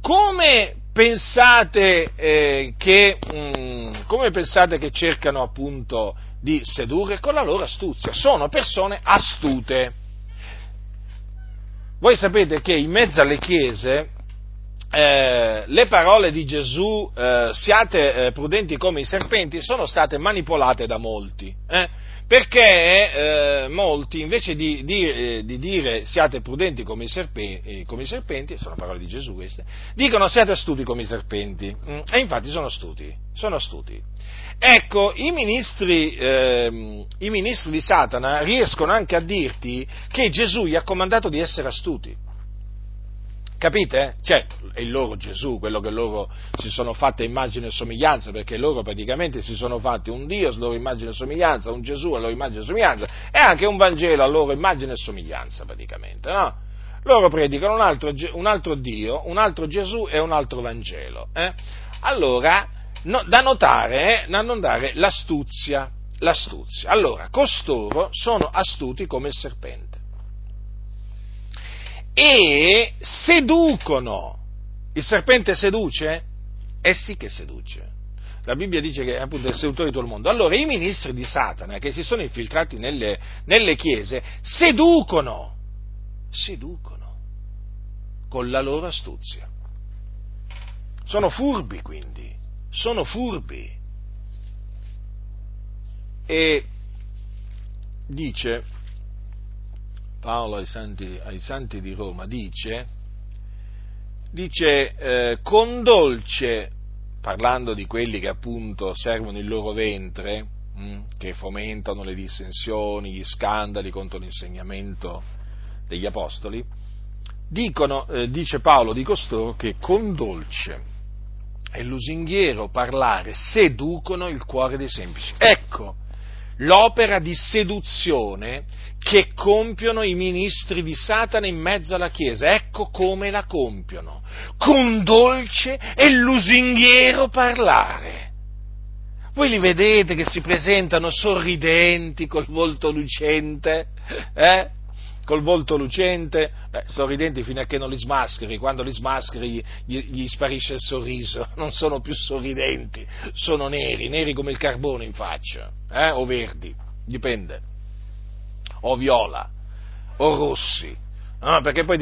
come pensate, eh, che, mh, mm, come pensate che cercano appunto di sedurre? Con la loro astuzia. Sono persone astute. Voi sapete che in mezzo alle chiese eh, le parole di Gesù, eh, siate eh, prudenti come i serpenti, sono state manipolate da molti. Eh? perché eh, molti invece di, di, eh, di, dire siate prudenti come i, serpenti, eh, come i, serpenti, sono parole di Gesù queste, dicono siate astuti come i serpenti, mm, e infatti sono astuti, sono astuti. Ecco, i ministri, ehm, i ministri di Satana riescono anche a dirti che Gesù gli ha comandato di essere astuti. Capite? Cioè, è il loro Gesù, quello che loro si sono fatte immagine e somiglianza, perché loro praticamente si sono fatti un Dio a loro immagine e somiglianza, un Gesù a loro immagine e somiglianza, e anche un Vangelo a loro immagine e somiglianza, praticamente, no? Loro predicano un altro, un altro Dio, un altro Gesù e un altro Vangelo. Eh? Allora, no, da notare, eh, da notare l'astuzia, l'astuzia. Allora, costoro sono astuti come il serpente e seducono. Il serpente seduce? Eh sì che seduce. La Bibbia dice che appunto è il seduttore di tutto il mondo. Allora i ministri di Satana che si sono infiltrati nelle, nelle chiese seducono, seducono con la loro astuzia. Sono furbi quindi, sono furbi. E dice Paolo ai santi, ai santi di Roma dice, dice eh, con dolce, parlando di quelli che appunto servono il loro ventre, mh, hm, che fomentano le dissensioni, gli scandali contro l'insegnamento degli apostoli, dicono, eh, dice Paolo di costoro che con dolce e lusinghiero parlare seducono il cuore dei semplici. Ecco l'opera di seduzione che compiono i ministri di Satana in mezzo alla Chiesa. Ecco come la compiono, con dolce e lusinghiero parlare. Voi li vedete che si presentano sorridenti col volto lucente, eh? col volto lucente, beh, sorridenti fino a che non li smascheri, quando li smascheri gli, gli, sparisce il sorriso, non sono più sorridenti, sono neri, neri come il carbone in faccia, eh? o verdi, dipende o viola o rossi. No, perché poi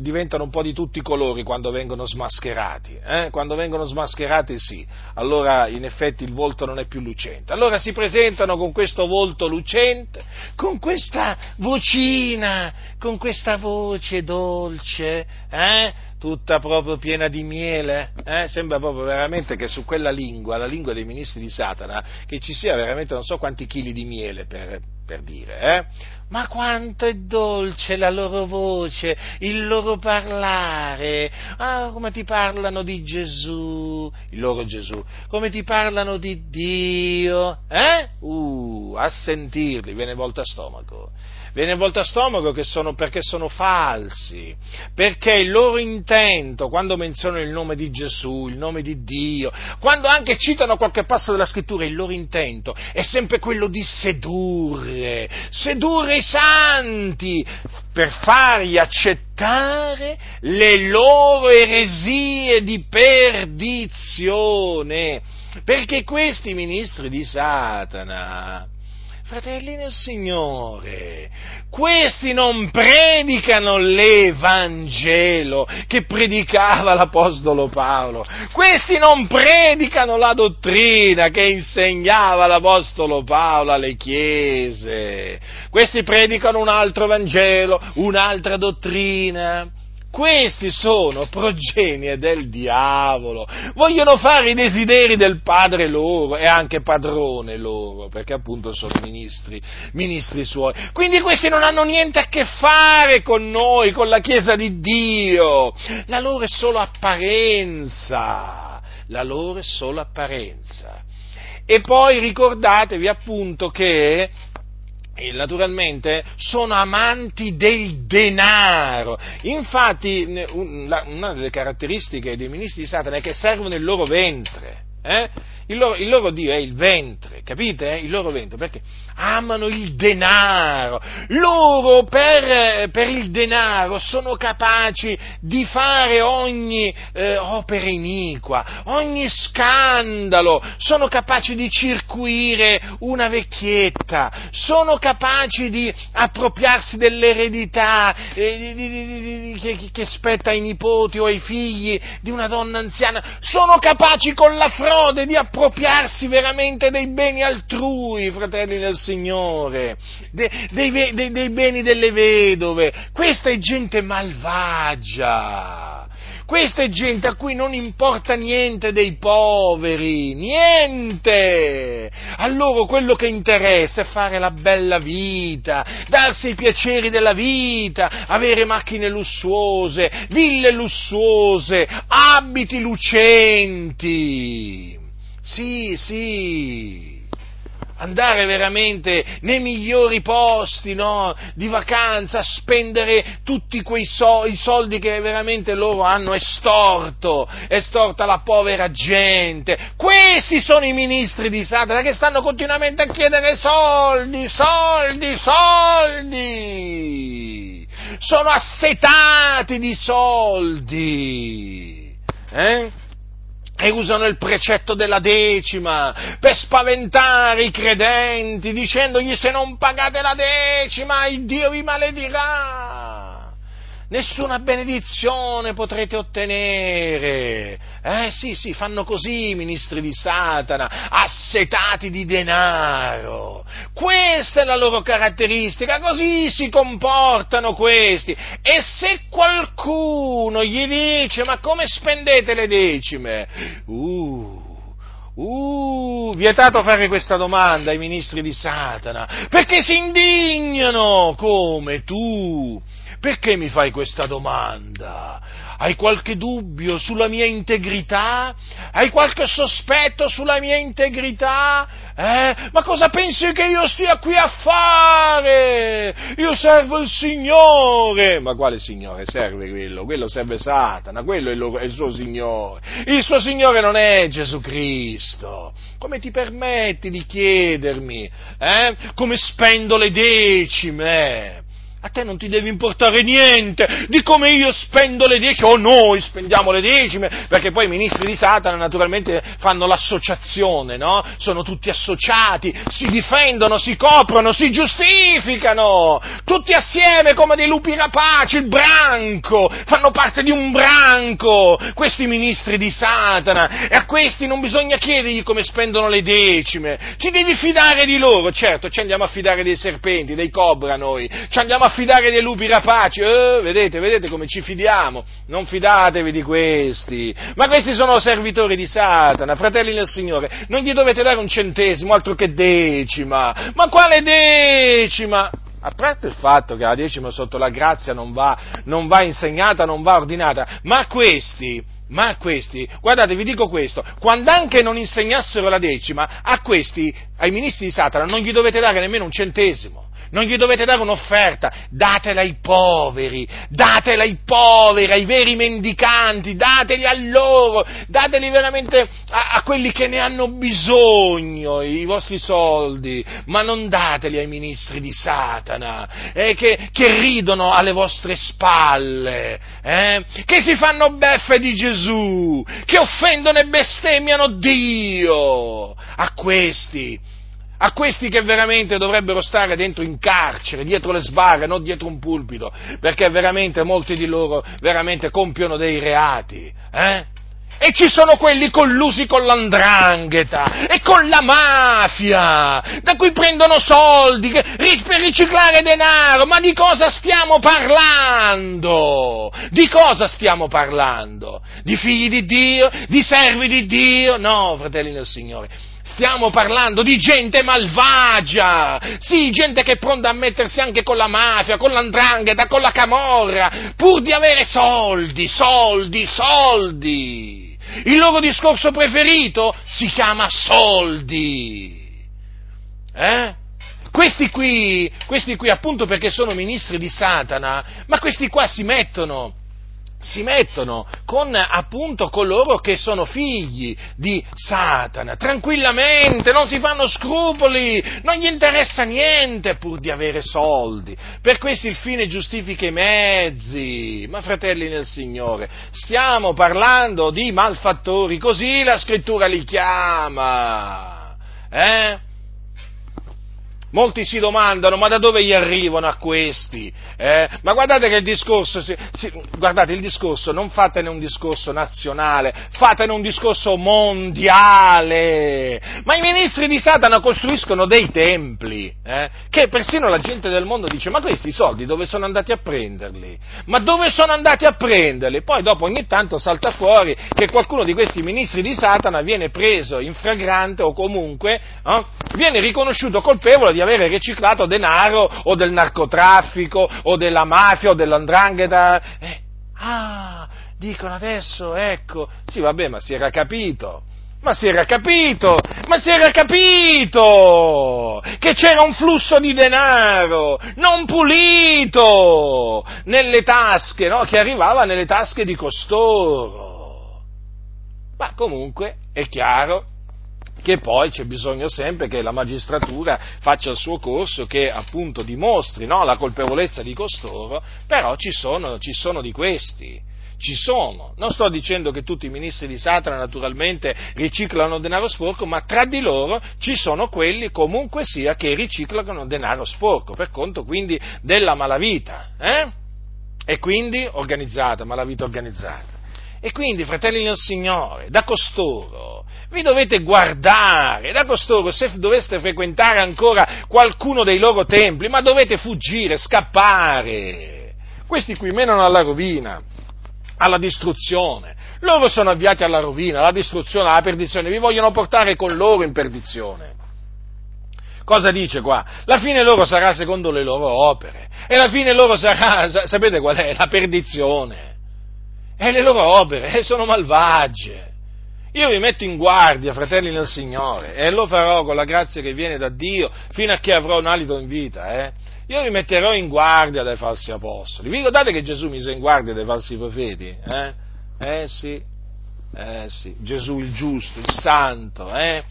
diventano un po' di tutti i colori quando vengono smascherati. Eh? Quando vengono smascherati sì, allora in effetti il volto non è più lucente. Allora si presentano con questo volto lucente, con questa vocina, con questa voce dolce, eh? tutta proprio piena di miele. Eh? Sembra proprio veramente che su quella lingua, la lingua dei ministri di Satana, che ci sia veramente non so quanti chili di miele per, per dire. Eh? Ma quanto è dolce la loro voce, il loro parlare. Ah, come ti parlano di Gesù, il loro Gesù, come ti parlano di Dio. Eh? Uh, a sentirli viene volta a stomaco. Viene volta a stomaco sono, perché sono falsi, perché il loro intento, quando menzionano il nome di Gesù, il nome di Dio, quando anche citano qualche passo della scrittura, il loro intento è sempre quello di sedurre, sedurre i santi per fargli accettare le loro eresie di perdizione, perché questi ministri di Satana, Fratelli nel Signore, questi non predicano l'Evangelo che predicava l'Apostolo Paolo, questi non predicano la dottrina che insegnava l'Apostolo Paolo alle chiese, questi predicano un altro Vangelo, un'altra dottrina questi sono progenie del diavolo, vogliono fare i desideri del padre loro e anche padrone loro, perché appunto sono ministri, ministri suoi. Quindi questi non hanno niente a che fare con noi, con la Chiesa di Dio, la loro è solo apparenza, la loro è solo apparenza. E poi ricordatevi appunto che e naturalmente sono amanti del denaro. Infatti, una delle caratteristiche dei ministri di Satana è che servono il loro ventre. Eh? Il loro, il loro, Dio è il ventre, capite? Il loro ventre, perché amano il denaro. Loro per, per il denaro sono capaci di fare ogni eh, opera iniqua, ogni scandalo, sono capaci di circuire una vecchietta, sono capaci di appropriarsi dell'eredità eh, di, di, di, che, che spetta ai nipoti o ai figli di una donna anziana, sono capaci con la frode di appropriarsi appropriarsi veramente dei beni altrui, fratelli del Signore, dei, dei, dei, dei beni delle vedove. Questa è gente malvagia. Questa è gente a cui non importa niente dei poveri, niente! A loro quello che interessa è fare la bella vita, darsi i piaceri della vita, avere macchine lussuose, ville lussuose, abiti lucenti. Sì, sì. Andare veramente nei migliori posti no, di vacanza, spendere tutti quei so, soldi che veramente loro hanno estorto, estorta la povera gente. Questi sono i ministri di Satana che stanno continuamente a chiedere soldi, soldi, soldi. Sono assetati di soldi. Eh? E usano il precetto della decima per spaventare i credenti dicendogli se non pagate la decima il Dio vi maledirà nessuna benedizione potrete ottenere. Eh sì, sì, fanno così i ministri di Satana, assetati di denaro. Questa è la loro caratteristica, così si comportano questi. E se qualcuno gli dice, ma come spendete le decime? Uh, Uh, vietato fare questa domanda ai ministri di Satana, perché si indignano come tu. Perché mi fai questa domanda? Hai qualche dubbio sulla mia integrità? Hai qualche sospetto sulla mia integrità? Eh? Ma cosa pensi che io stia qui a fare? Io servo il Signore. Ma quale Signore serve quello? Quello serve Satana, quello è, lo, è il suo Signore. Il suo Signore non è Gesù Cristo. Come ti permetti di chiedermi? Eh? Come spendo le decime? A te non ti deve importare niente di come io spendo le decime, o noi spendiamo le decime, perché poi i ministri di Satana naturalmente fanno l'associazione, no? Sono tutti associati, si difendono, si coprono, si giustificano, tutti assieme come dei lupi rapaci, il branco, fanno parte di un branco, questi ministri di Satana, e a questi non bisogna chiedergli come spendono le decime, ti devi fidare di loro, certo, ci andiamo a fidare dei serpenti, dei cobra noi, ci andiamo a affidare dei lupi rapaci, eh, vedete, vedete come ci fidiamo, non fidatevi di questi, ma questi sono servitori di Satana, fratelli del Signore, non gli dovete dare un centesimo, altro che decima, ma quale decima? A parte il fatto che la decima sotto la grazia non va, non va insegnata, non va ordinata, ma questi, ma questi, guardate, vi dico questo, quando anche non insegnassero la decima, a questi, ai ministri di Satana, non gli dovete dare nemmeno un centesimo non gli dovete dare un'offerta, datela ai poveri, datela ai poveri, ai veri mendicanti, dateli a loro, dateli veramente a, a quelli che ne hanno bisogno, i vostri soldi, ma non dateli ai ministri di Satana, eh, che, che, ridono alle vostre spalle, eh, che si fanno beffe di Gesù, che offendono e bestemmiano Dio. A questi a questi che veramente dovrebbero stare dentro in carcere, dietro le sbarre, non dietro un pulpito, perché veramente molti di loro veramente compiono dei reati, eh? E ci sono quelli collusi con l'andrangheta e con la mafia, da cui prendono soldi per riciclare denaro. Ma di cosa stiamo parlando? Di cosa stiamo parlando? Di figli di Dio? Di servi di Dio? No, fratelli del Signore. Stiamo parlando di gente malvagia, sì, gente che è pronta a mettersi anche con la mafia, con l'andrangheta, con la camorra, pur di avere soldi, soldi, soldi. Il loro discorso preferito si chiama soldi. Eh? Questi qui, questi qui appunto perché sono ministri di Satana, ma questi qua si mettono si mettono con appunto coloro che sono figli di Satana, tranquillamente, non si fanno scrupoli, non gli interessa niente pur di avere soldi. Per questo il fine giustifica i mezzi. Ma fratelli nel Signore, stiamo parlando di malfattori, così la scrittura li chiama. Eh? Molti si domandano, ma da dove gli arrivano a questi? Eh? Ma guardate che il discorso, si, si, guardate il discorso, non fatene un discorso nazionale, fatene un discorso mondiale. Ma i ministri di Satana costruiscono dei templi, eh? che persino la gente del mondo dice, ma questi soldi dove sono andati a prenderli? Ma dove sono andati a prenderli? Poi dopo ogni tanto salta fuori che qualcuno di questi ministri di Satana viene preso in fragrante o comunque eh? viene riconosciuto colpevole di avere riciclato denaro o del narcotraffico o della mafia o dell'andrangheta. Eh, ah, dicono adesso, ecco, sì vabbè, ma si era capito. Ma si era capito, ma si era capito che c'era un flusso di denaro non pulito nelle tasche, no? che arrivava nelle tasche di costoro. Ma comunque è chiaro che poi c'è bisogno sempre che la magistratura faccia il suo corso, che appunto dimostri no, la colpevolezza di costoro, però ci sono, ci sono di questi. Ci sono, non sto dicendo che tutti i ministri di Satana naturalmente riciclano denaro sporco, ma tra di loro ci sono quelli comunque sia che riciclano denaro sporco, per conto quindi della malavita, eh? E quindi organizzata, malavita organizzata. E quindi, fratelli del Signore, da costoro vi dovete guardare, da costoro se doveste frequentare ancora qualcuno dei loro templi, ma dovete fuggire, scappare. Questi qui menano alla rovina, alla distruzione. Loro sono avviati alla rovina, alla distruzione, alla perdizione, vi vogliono portare con loro in perdizione. Cosa dice qua? La fine loro sarà secondo le loro opere e la fine loro sarà, sapete qual è? La perdizione. E le loro opere sono malvagie. Io vi metto in guardia, fratelli nel Signore, e lo farò con la grazia che viene da Dio fino a che avrò un alito in vita. Eh? Io vi metterò in guardia dai falsi apostoli. Vi ricordate che Gesù mise in guardia dai falsi profeti? Eh, eh sì, eh sì, Gesù il giusto, il santo, eh?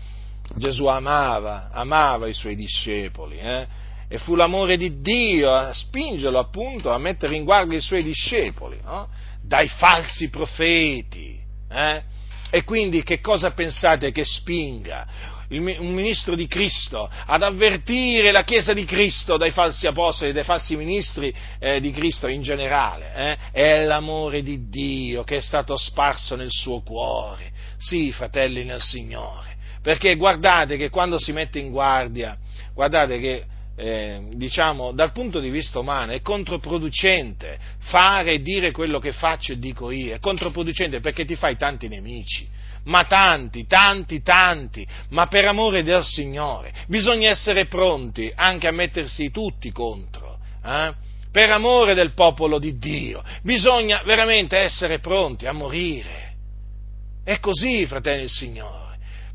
Gesù amava, amava i suoi discepoli, eh? e fu l'amore di Dio a spingerlo appunto a mettere in guardia i suoi discepoli no? Dai falsi profeti. Eh? E quindi che cosa pensate che spinga un ministro di Cristo ad avvertire la Chiesa di Cristo dai falsi apostoli, dai falsi ministri eh, di Cristo in generale? Eh? È l'amore di Dio che è stato sparso nel suo cuore. Sì, fratelli nel Signore. Perché guardate che quando si mette in guardia, guardate che eh, diciamo, dal punto di vista umano è controproducente fare e dire quello che faccio e dico io, è controproducente perché ti fai tanti nemici, ma tanti, tanti, tanti, ma per amore del Signore bisogna essere pronti anche a mettersi tutti contro, eh? per amore del popolo di Dio, bisogna veramente essere pronti a morire. È così, fratelli del Signore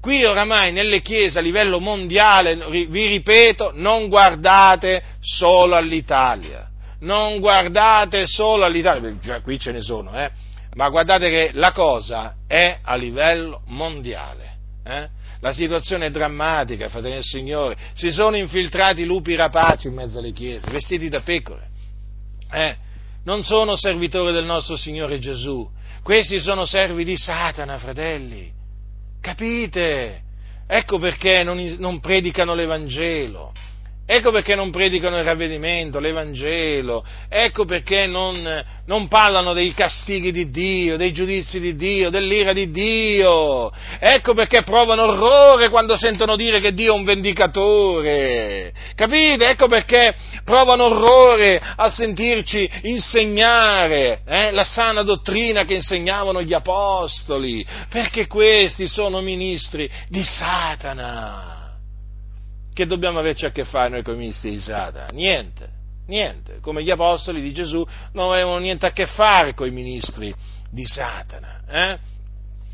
Qui oramai nelle chiese a livello mondiale, vi ripeto, non guardate solo all'Italia, non guardate solo all'Italia, già qui ce ne sono, eh? ma guardate che la cosa è a livello mondiale. Eh? La situazione è drammatica, fratelli del Signore. Si sono infiltrati lupi rapaci in mezzo alle chiese, vestiti da pecore. Eh? Non sono servitori del nostro Signore Gesù. Questi sono servi di Satana, fratelli. Capite? Ecco perché non, non predicano l'Evangelo. Ecco perché non predicano il ravvedimento, l'Evangelo, ecco perché non, non, parlano dei castighi di Dio, dei giudizi di Dio, dell'ira di Dio, ecco perché provano orrore quando sentono dire che Dio è un vendicatore, capite? Ecco perché provano orrore a sentirci insegnare eh, la sana dottrina che insegnavano gli apostoli, perché questi sono ministri di Satana che dobbiamo averci a che fare noi con i ministri di Satana? Niente, niente. Come gli apostoli di Gesù non avevano niente a che fare con i ministri di Satana. Eh?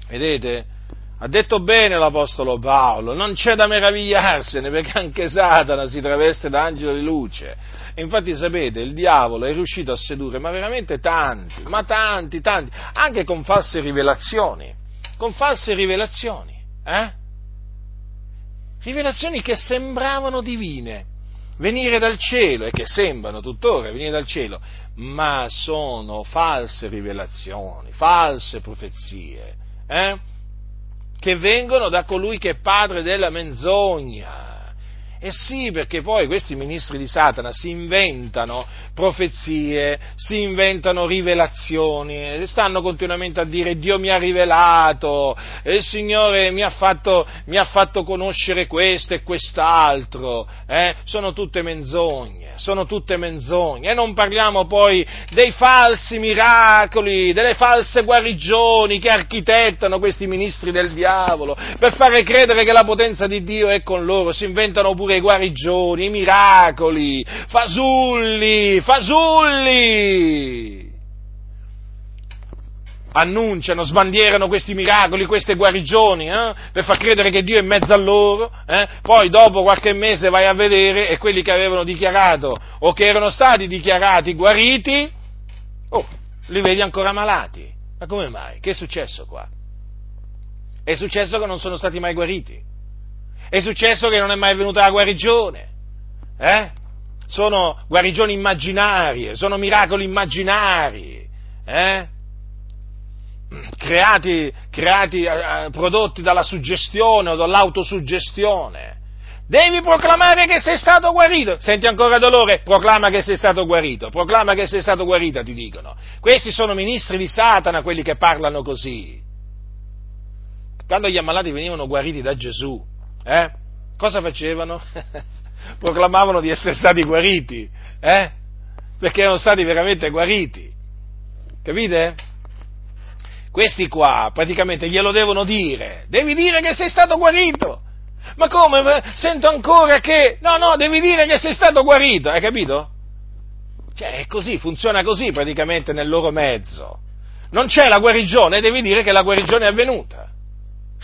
Vedete? Ha detto bene l'Apostolo Paolo, non c'è da meravigliarsene perché anche Satana si traveste da angelo di luce. E infatti sapete, il diavolo è riuscito a sedurre, ma veramente tanti, ma tanti, tanti, anche con false rivelazioni, con false rivelazioni. Eh? Rivelazioni che sembravano divine, venire dal cielo e che sembrano tuttora venire dal cielo, ma sono false rivelazioni, false profezie, eh? che vengono da colui che è padre della menzogna. Eh sì, perché poi questi ministri di Satana si inventano profezie, si inventano rivelazioni, stanno continuamente a dire Dio mi ha rivelato, il Signore mi ha fatto, mi ha fatto conoscere questo e quest'altro, eh? sono tutte menzogne, sono tutte menzogne. E non parliamo poi dei falsi miracoli, delle false guarigioni che architettano questi ministri del diavolo per fare credere che la potenza di Dio è con loro, si inventano pure pure guarigioni, miracoli, fasulli, fasulli. Annunciano, sbandierano questi miracoli, queste guarigioni, eh, per far credere che Dio è in mezzo a loro, eh? poi dopo qualche mese vai a vedere e quelli che avevano dichiarato o che erano stati dichiarati guariti, oh, li vedi ancora malati. Ma come mai? Che è successo qua? È successo che non sono stati mai guariti. È successo che non è mai venuta la guarigione. Eh? Sono guarigioni immaginarie, sono miracoli immaginari. Eh? Creati, creati eh, prodotti dalla suggestione o dall'autosuggestione. Devi proclamare che sei stato guarito. Senti ancora dolore? Proclama che sei stato guarito. Proclama che sei stato guarito, ti dicono. Questi sono ministri di Satana, quelli che parlano così. Quando gli ammalati venivano guariti da Gesù, eh? Cosa facevano? Proclamavano di essere stati guariti, eh? Perché erano stati veramente guariti. Capite? Questi qua praticamente glielo devono dire. Devi dire che sei stato guarito. Ma come? Sento ancora che... No, no, devi dire che sei stato guarito. Hai capito? Cioè, è così, funziona così praticamente nel loro mezzo. Non c'è la guarigione, devi dire che la guarigione è avvenuta.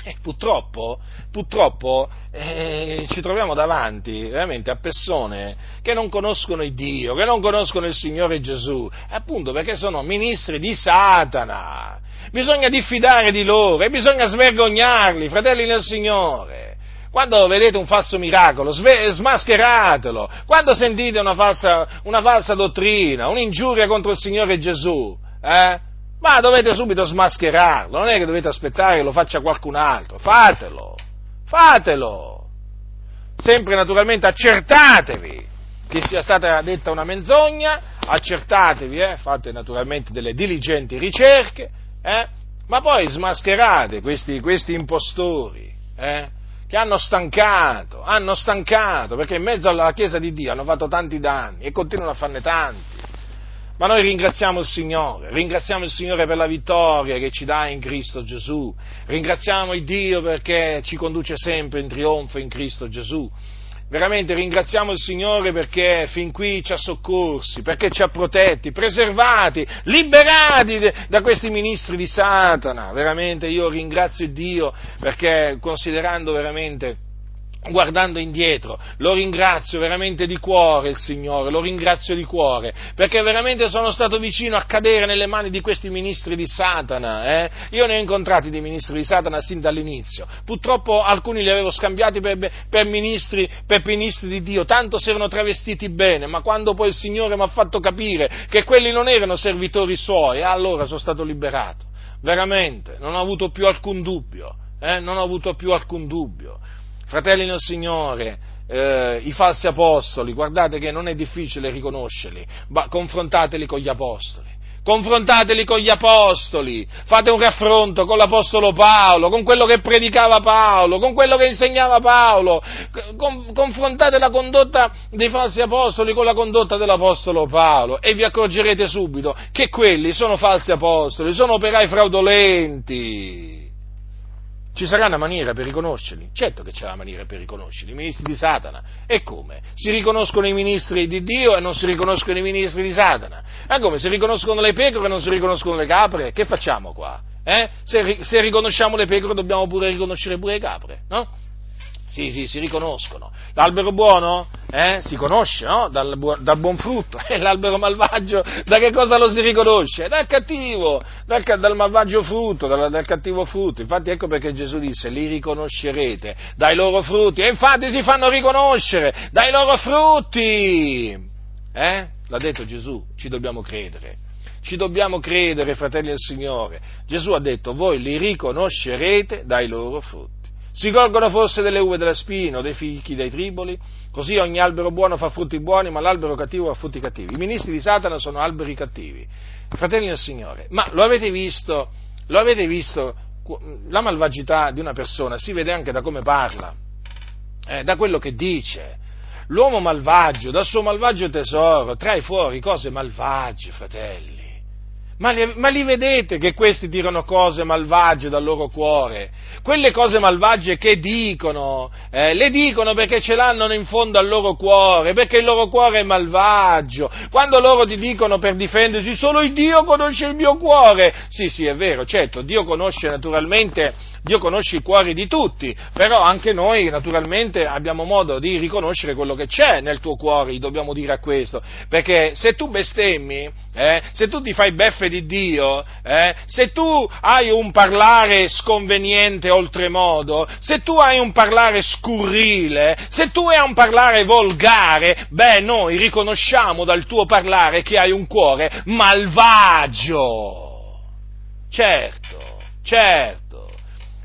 Eh, purtroppo, purtroppo eh, ci troviamo davanti veramente a persone che non conoscono il Dio, che non conoscono il Signore Gesù, appunto perché sono ministri di Satana. Bisogna diffidare di loro e bisogna svergognarli, fratelli del Signore. Quando vedete un falso miracolo, smascheratelo. Quando sentite una falsa, una falsa dottrina, un'ingiuria contro il Signore Gesù, eh, ma dovete subito smascherarlo, non è che dovete aspettare che lo faccia qualcun altro, fatelo, fatelo. Sempre naturalmente accertatevi che sia stata detta una menzogna, accertatevi, eh, fate naturalmente delle diligenti ricerche, eh, ma poi smascherate questi, questi impostori, eh, che hanno stancato, hanno stancato, perché in mezzo alla Chiesa di Dio hanno fatto tanti danni e continuano a farne tanti. Ma noi ringraziamo il Signore, ringraziamo il Signore per la vittoria che ci dà in Cristo Gesù, ringraziamo il Dio perché ci conduce sempre in trionfo in Cristo Gesù. veramente ringraziamo il Signore perché fin qui ci ha soccorsi, perché ci ha protetti, preservati, liberati da questi ministri di Satana. Veramente io ringrazio Dio perché considerando veramente guardando indietro, lo ringrazio veramente di cuore il Signore, lo ringrazio di cuore, perché veramente sono stato vicino a cadere nelle mani di questi ministri di Satana. Eh? Io ne ho incontrati di ministri di Satana sin dall'inizio, purtroppo alcuni li avevo scambiati per, per, ministri, per ministri di Dio, tanto si erano travestiti bene, ma quando poi il Signore mi ha fatto capire che quelli non erano servitori suoi, allora sono stato liberato, veramente, non ho avuto più alcun dubbio. Eh? non ho avuto più alcun dubbio. Fratelli nel Signore, eh, i falsi apostoli, guardate che non è difficile riconoscerli, ma confrontateli con gli apostoli. Confrontateli con gli apostoli, fate un raffronto con l'apostolo Paolo, con quello che predicava Paolo, con quello che insegnava Paolo, con, confrontate la condotta dei falsi apostoli con la condotta dell'apostolo Paolo e vi accorgerete subito che quelli sono falsi apostoli, sono operai fraudolenti. Ci sarà una maniera per riconoscerli? Certo che c'è una maniera per riconoscerli, i ministri di Satana. E come? Si riconoscono i ministri di Dio e non si riconoscono i ministri di Satana. Ma come? Si riconoscono le pecore e non si riconoscono le capre? Che facciamo qua? Eh? Se, se riconosciamo le pecore dobbiamo pure riconoscere pure le capre, no? Sì, sì, si riconoscono. L'albero buono eh, si conosce no? dal, dal, buon frutto, e l'albero malvagio da che cosa lo si riconosce? Dal cattivo, dal, dal malvagio frutto, dal, dal, cattivo frutto. Infatti ecco perché Gesù disse, li riconoscerete dai loro frutti, e infatti si fanno riconoscere dai loro frutti. Eh? L'ha detto Gesù, ci dobbiamo credere. Ci dobbiamo credere, fratelli del Signore. Gesù ha detto, voi li riconoscerete dai loro frutti. Si colgono forse delle uve della spina dei fichi dei triboli? Così ogni albero buono fa frutti buoni, ma l'albero cattivo fa frutti cattivi. I ministri di Satana sono alberi cattivi. Fratelli del Signore, ma lo avete visto? Lo avete visto? La malvagità di una persona si vede anche da come parla, eh, da quello che dice. L'uomo malvagio, dal suo malvagio tesoro, trae fuori cose malvagie, fratelli. Ma li, ma li, vedete che questi tirano cose malvagie dal loro cuore? Quelle cose malvagie che dicono, eh, le dicono perché ce l'hanno in fondo al loro cuore, perché il loro cuore è malvagio. Quando loro ti dicono per difendersi, solo il Dio conosce il mio cuore. Sì, sì, è vero, certo, Dio conosce naturalmente Dio conosce i cuori di tutti, però anche noi naturalmente abbiamo modo di riconoscere quello che c'è nel tuo cuore, dobbiamo dire a questo, perché se tu bestemmi, eh, se tu ti fai beffe di Dio, eh, se tu hai un parlare sconveniente oltremodo, se tu hai un parlare scurrile, se tu hai un parlare volgare, beh noi riconosciamo dal tuo parlare che hai un cuore malvagio. Certo, certo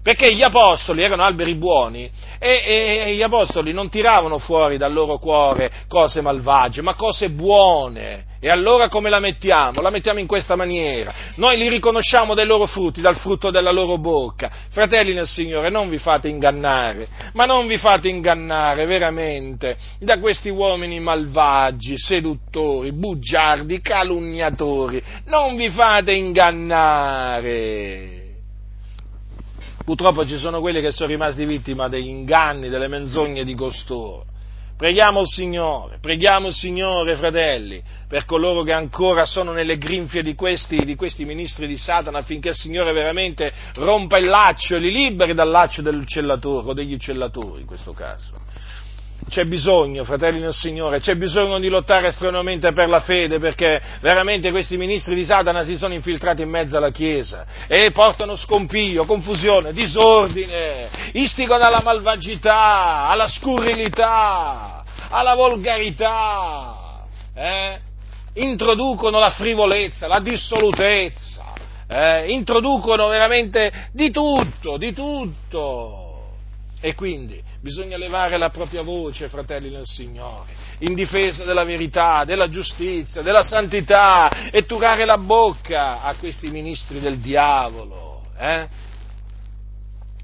perché gli apostoli erano alberi buoni e, e, e, gli apostoli non tiravano fuori dal loro cuore cose malvagie, ma cose buone. E allora come la mettiamo? La mettiamo in questa maniera. Noi li riconosciamo dai loro frutti, dal frutto della loro bocca. Fratelli nel Signore, non vi fate ingannare, ma non vi fate ingannare veramente da questi uomini malvagi, seduttori, bugiardi, calunniatori. Non vi fate ingannare. Purtroppo ci sono quelli che sono rimasti vittima degli inganni, delle menzogne di costoro. Preghiamo il Signore, preghiamo il Signore, fratelli, per coloro che ancora sono nelle grinfie di questi, di questi ministri di Satana, affinché il Signore veramente rompa il laccio e li liberi dal laccio dell'uccellatore o degli uccellatori in questo caso. C'è bisogno, fratelli del Signore, c'è bisogno di lottare strenuamente per la fede perché veramente questi ministri di Satana si sono infiltrati in mezzo alla Chiesa e portano scompiglio, confusione, disordine, istigano alla malvagità, alla scurrilità, alla volgarità, eh? introducono la frivolezza, la dissolutezza, eh? introducono veramente di tutto, di tutto. E quindi bisogna levare la propria voce, fratelli nel Signore, in difesa della verità, della giustizia, della santità e turare la bocca a questi ministri del diavolo. Eh?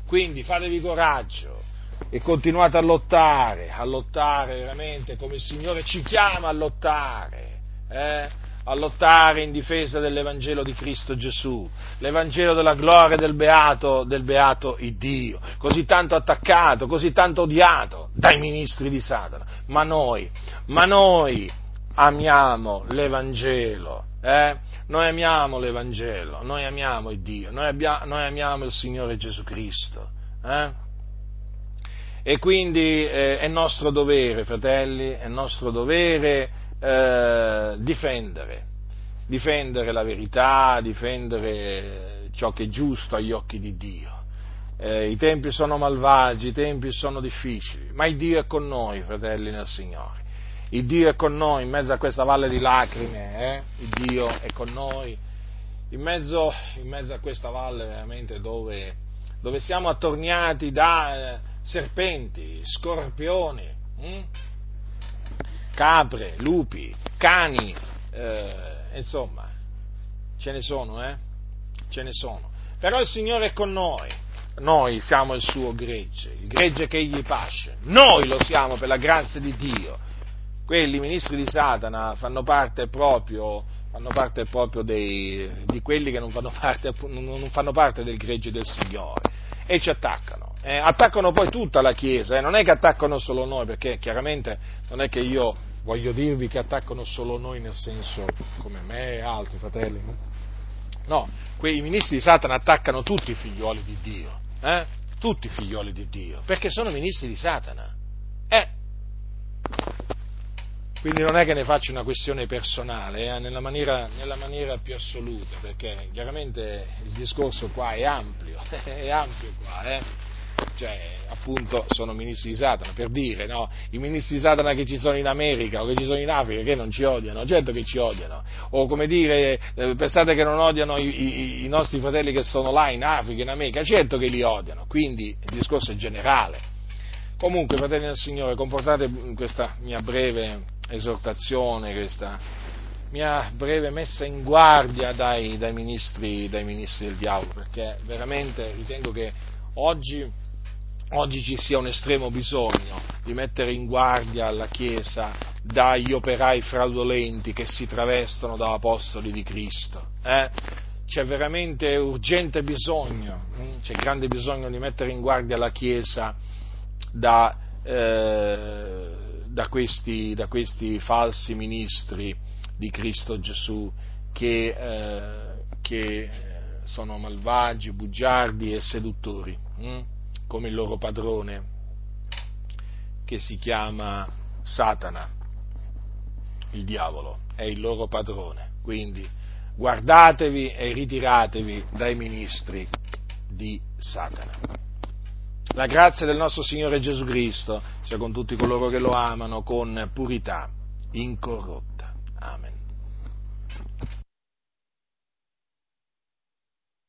Quindi fatevi coraggio e continuate a lottare, a lottare veramente come il Signore ci chiama a lottare. Eh? A lottare in difesa dell'Evangelo di Cristo Gesù, l'Evangelo della gloria del beato, del beato Iddio, così tanto attaccato, così tanto odiato dai ministri di Satana. Ma noi, ma noi amiamo l'Evangelo, eh? Noi amiamo l'Evangelo, noi amiamo il Dio, noi, abbia, noi amiamo il Signore Gesù Cristo. Eh? E quindi eh, è nostro dovere, fratelli, è nostro dovere eh, difendere, difendere la verità, difendere ciò che è giusto agli occhi di Dio. Eh, I tempi sono malvagi, i tempi sono difficili, ma il Dio è con noi, fratelli nel Signore. Il Dio è con noi in mezzo a questa valle di lacrime, eh? il Dio è con noi in mezzo, in mezzo a questa valle veramente dove, dove siamo attorniati da eh, serpenti, scorpioni, hm? Capre, lupi, cani, eh, insomma, ce ne sono, eh? Ce ne sono. Però il Signore è con noi, noi siamo il suo gregge, il gregge che egli pasce, noi lo siamo per la grazia di Dio. Quelli ministri di Satana fanno parte proprio, fanno parte proprio dei, di quelli che non fanno parte, non fanno parte del gregge del Signore e ci attaccano eh, attaccano poi tutta la Chiesa, eh, non è che attaccano solo noi, perché chiaramente non è che io voglio dirvi che attaccano solo noi nel senso come me e altri fratelli, no? no quei ministri di Satana attaccano tutti i figlioli di Dio, eh? tutti i figlioli di Dio, perché sono ministri di Satana. Eh. Quindi non è che ne faccio una questione personale, eh, nella, maniera, nella, maniera, più assoluta, perché chiaramente il discorso qua è ampio, è ampio qua, eh? Cioè appunto sono ministri di Satana, per dire, no? I ministri di Satana che ci sono in America o che ci sono in Africa, che non ci odiano, certo che ci odiano, o come dire, eh, pensate che non odiano i, i, i, nostri fratelli che sono là in Africa, in America, certo che li odiano, quindi il discorso è generale. Comunque, fratelli del Signore, comportate questa mia breve esortazione, questa mia breve messa in guardia dai, dai, ministri, dai ministri del diavolo, perché veramente ritengo che oggi oggi ci sia un estremo bisogno di mettere in guardia la Chiesa dagli operai fraudolenti che si travestono da apostoli di Cristo. Eh? C'è veramente urgente bisogno, hm? c'è grande bisogno di mettere in guardia la Chiesa da, eh, da, questi, da questi, falsi ministri di Cristo Gesù che, eh, che sono malvagi, bugiardi e seduttori. Hm? Come il loro padrone, che si chiama Satana, il diavolo, è il loro padrone. Quindi guardatevi e ritiratevi dai ministri di Satana. La grazia del nostro Signore Gesù Cristo sia con tutti coloro che lo amano con purità incorrotta. Amen.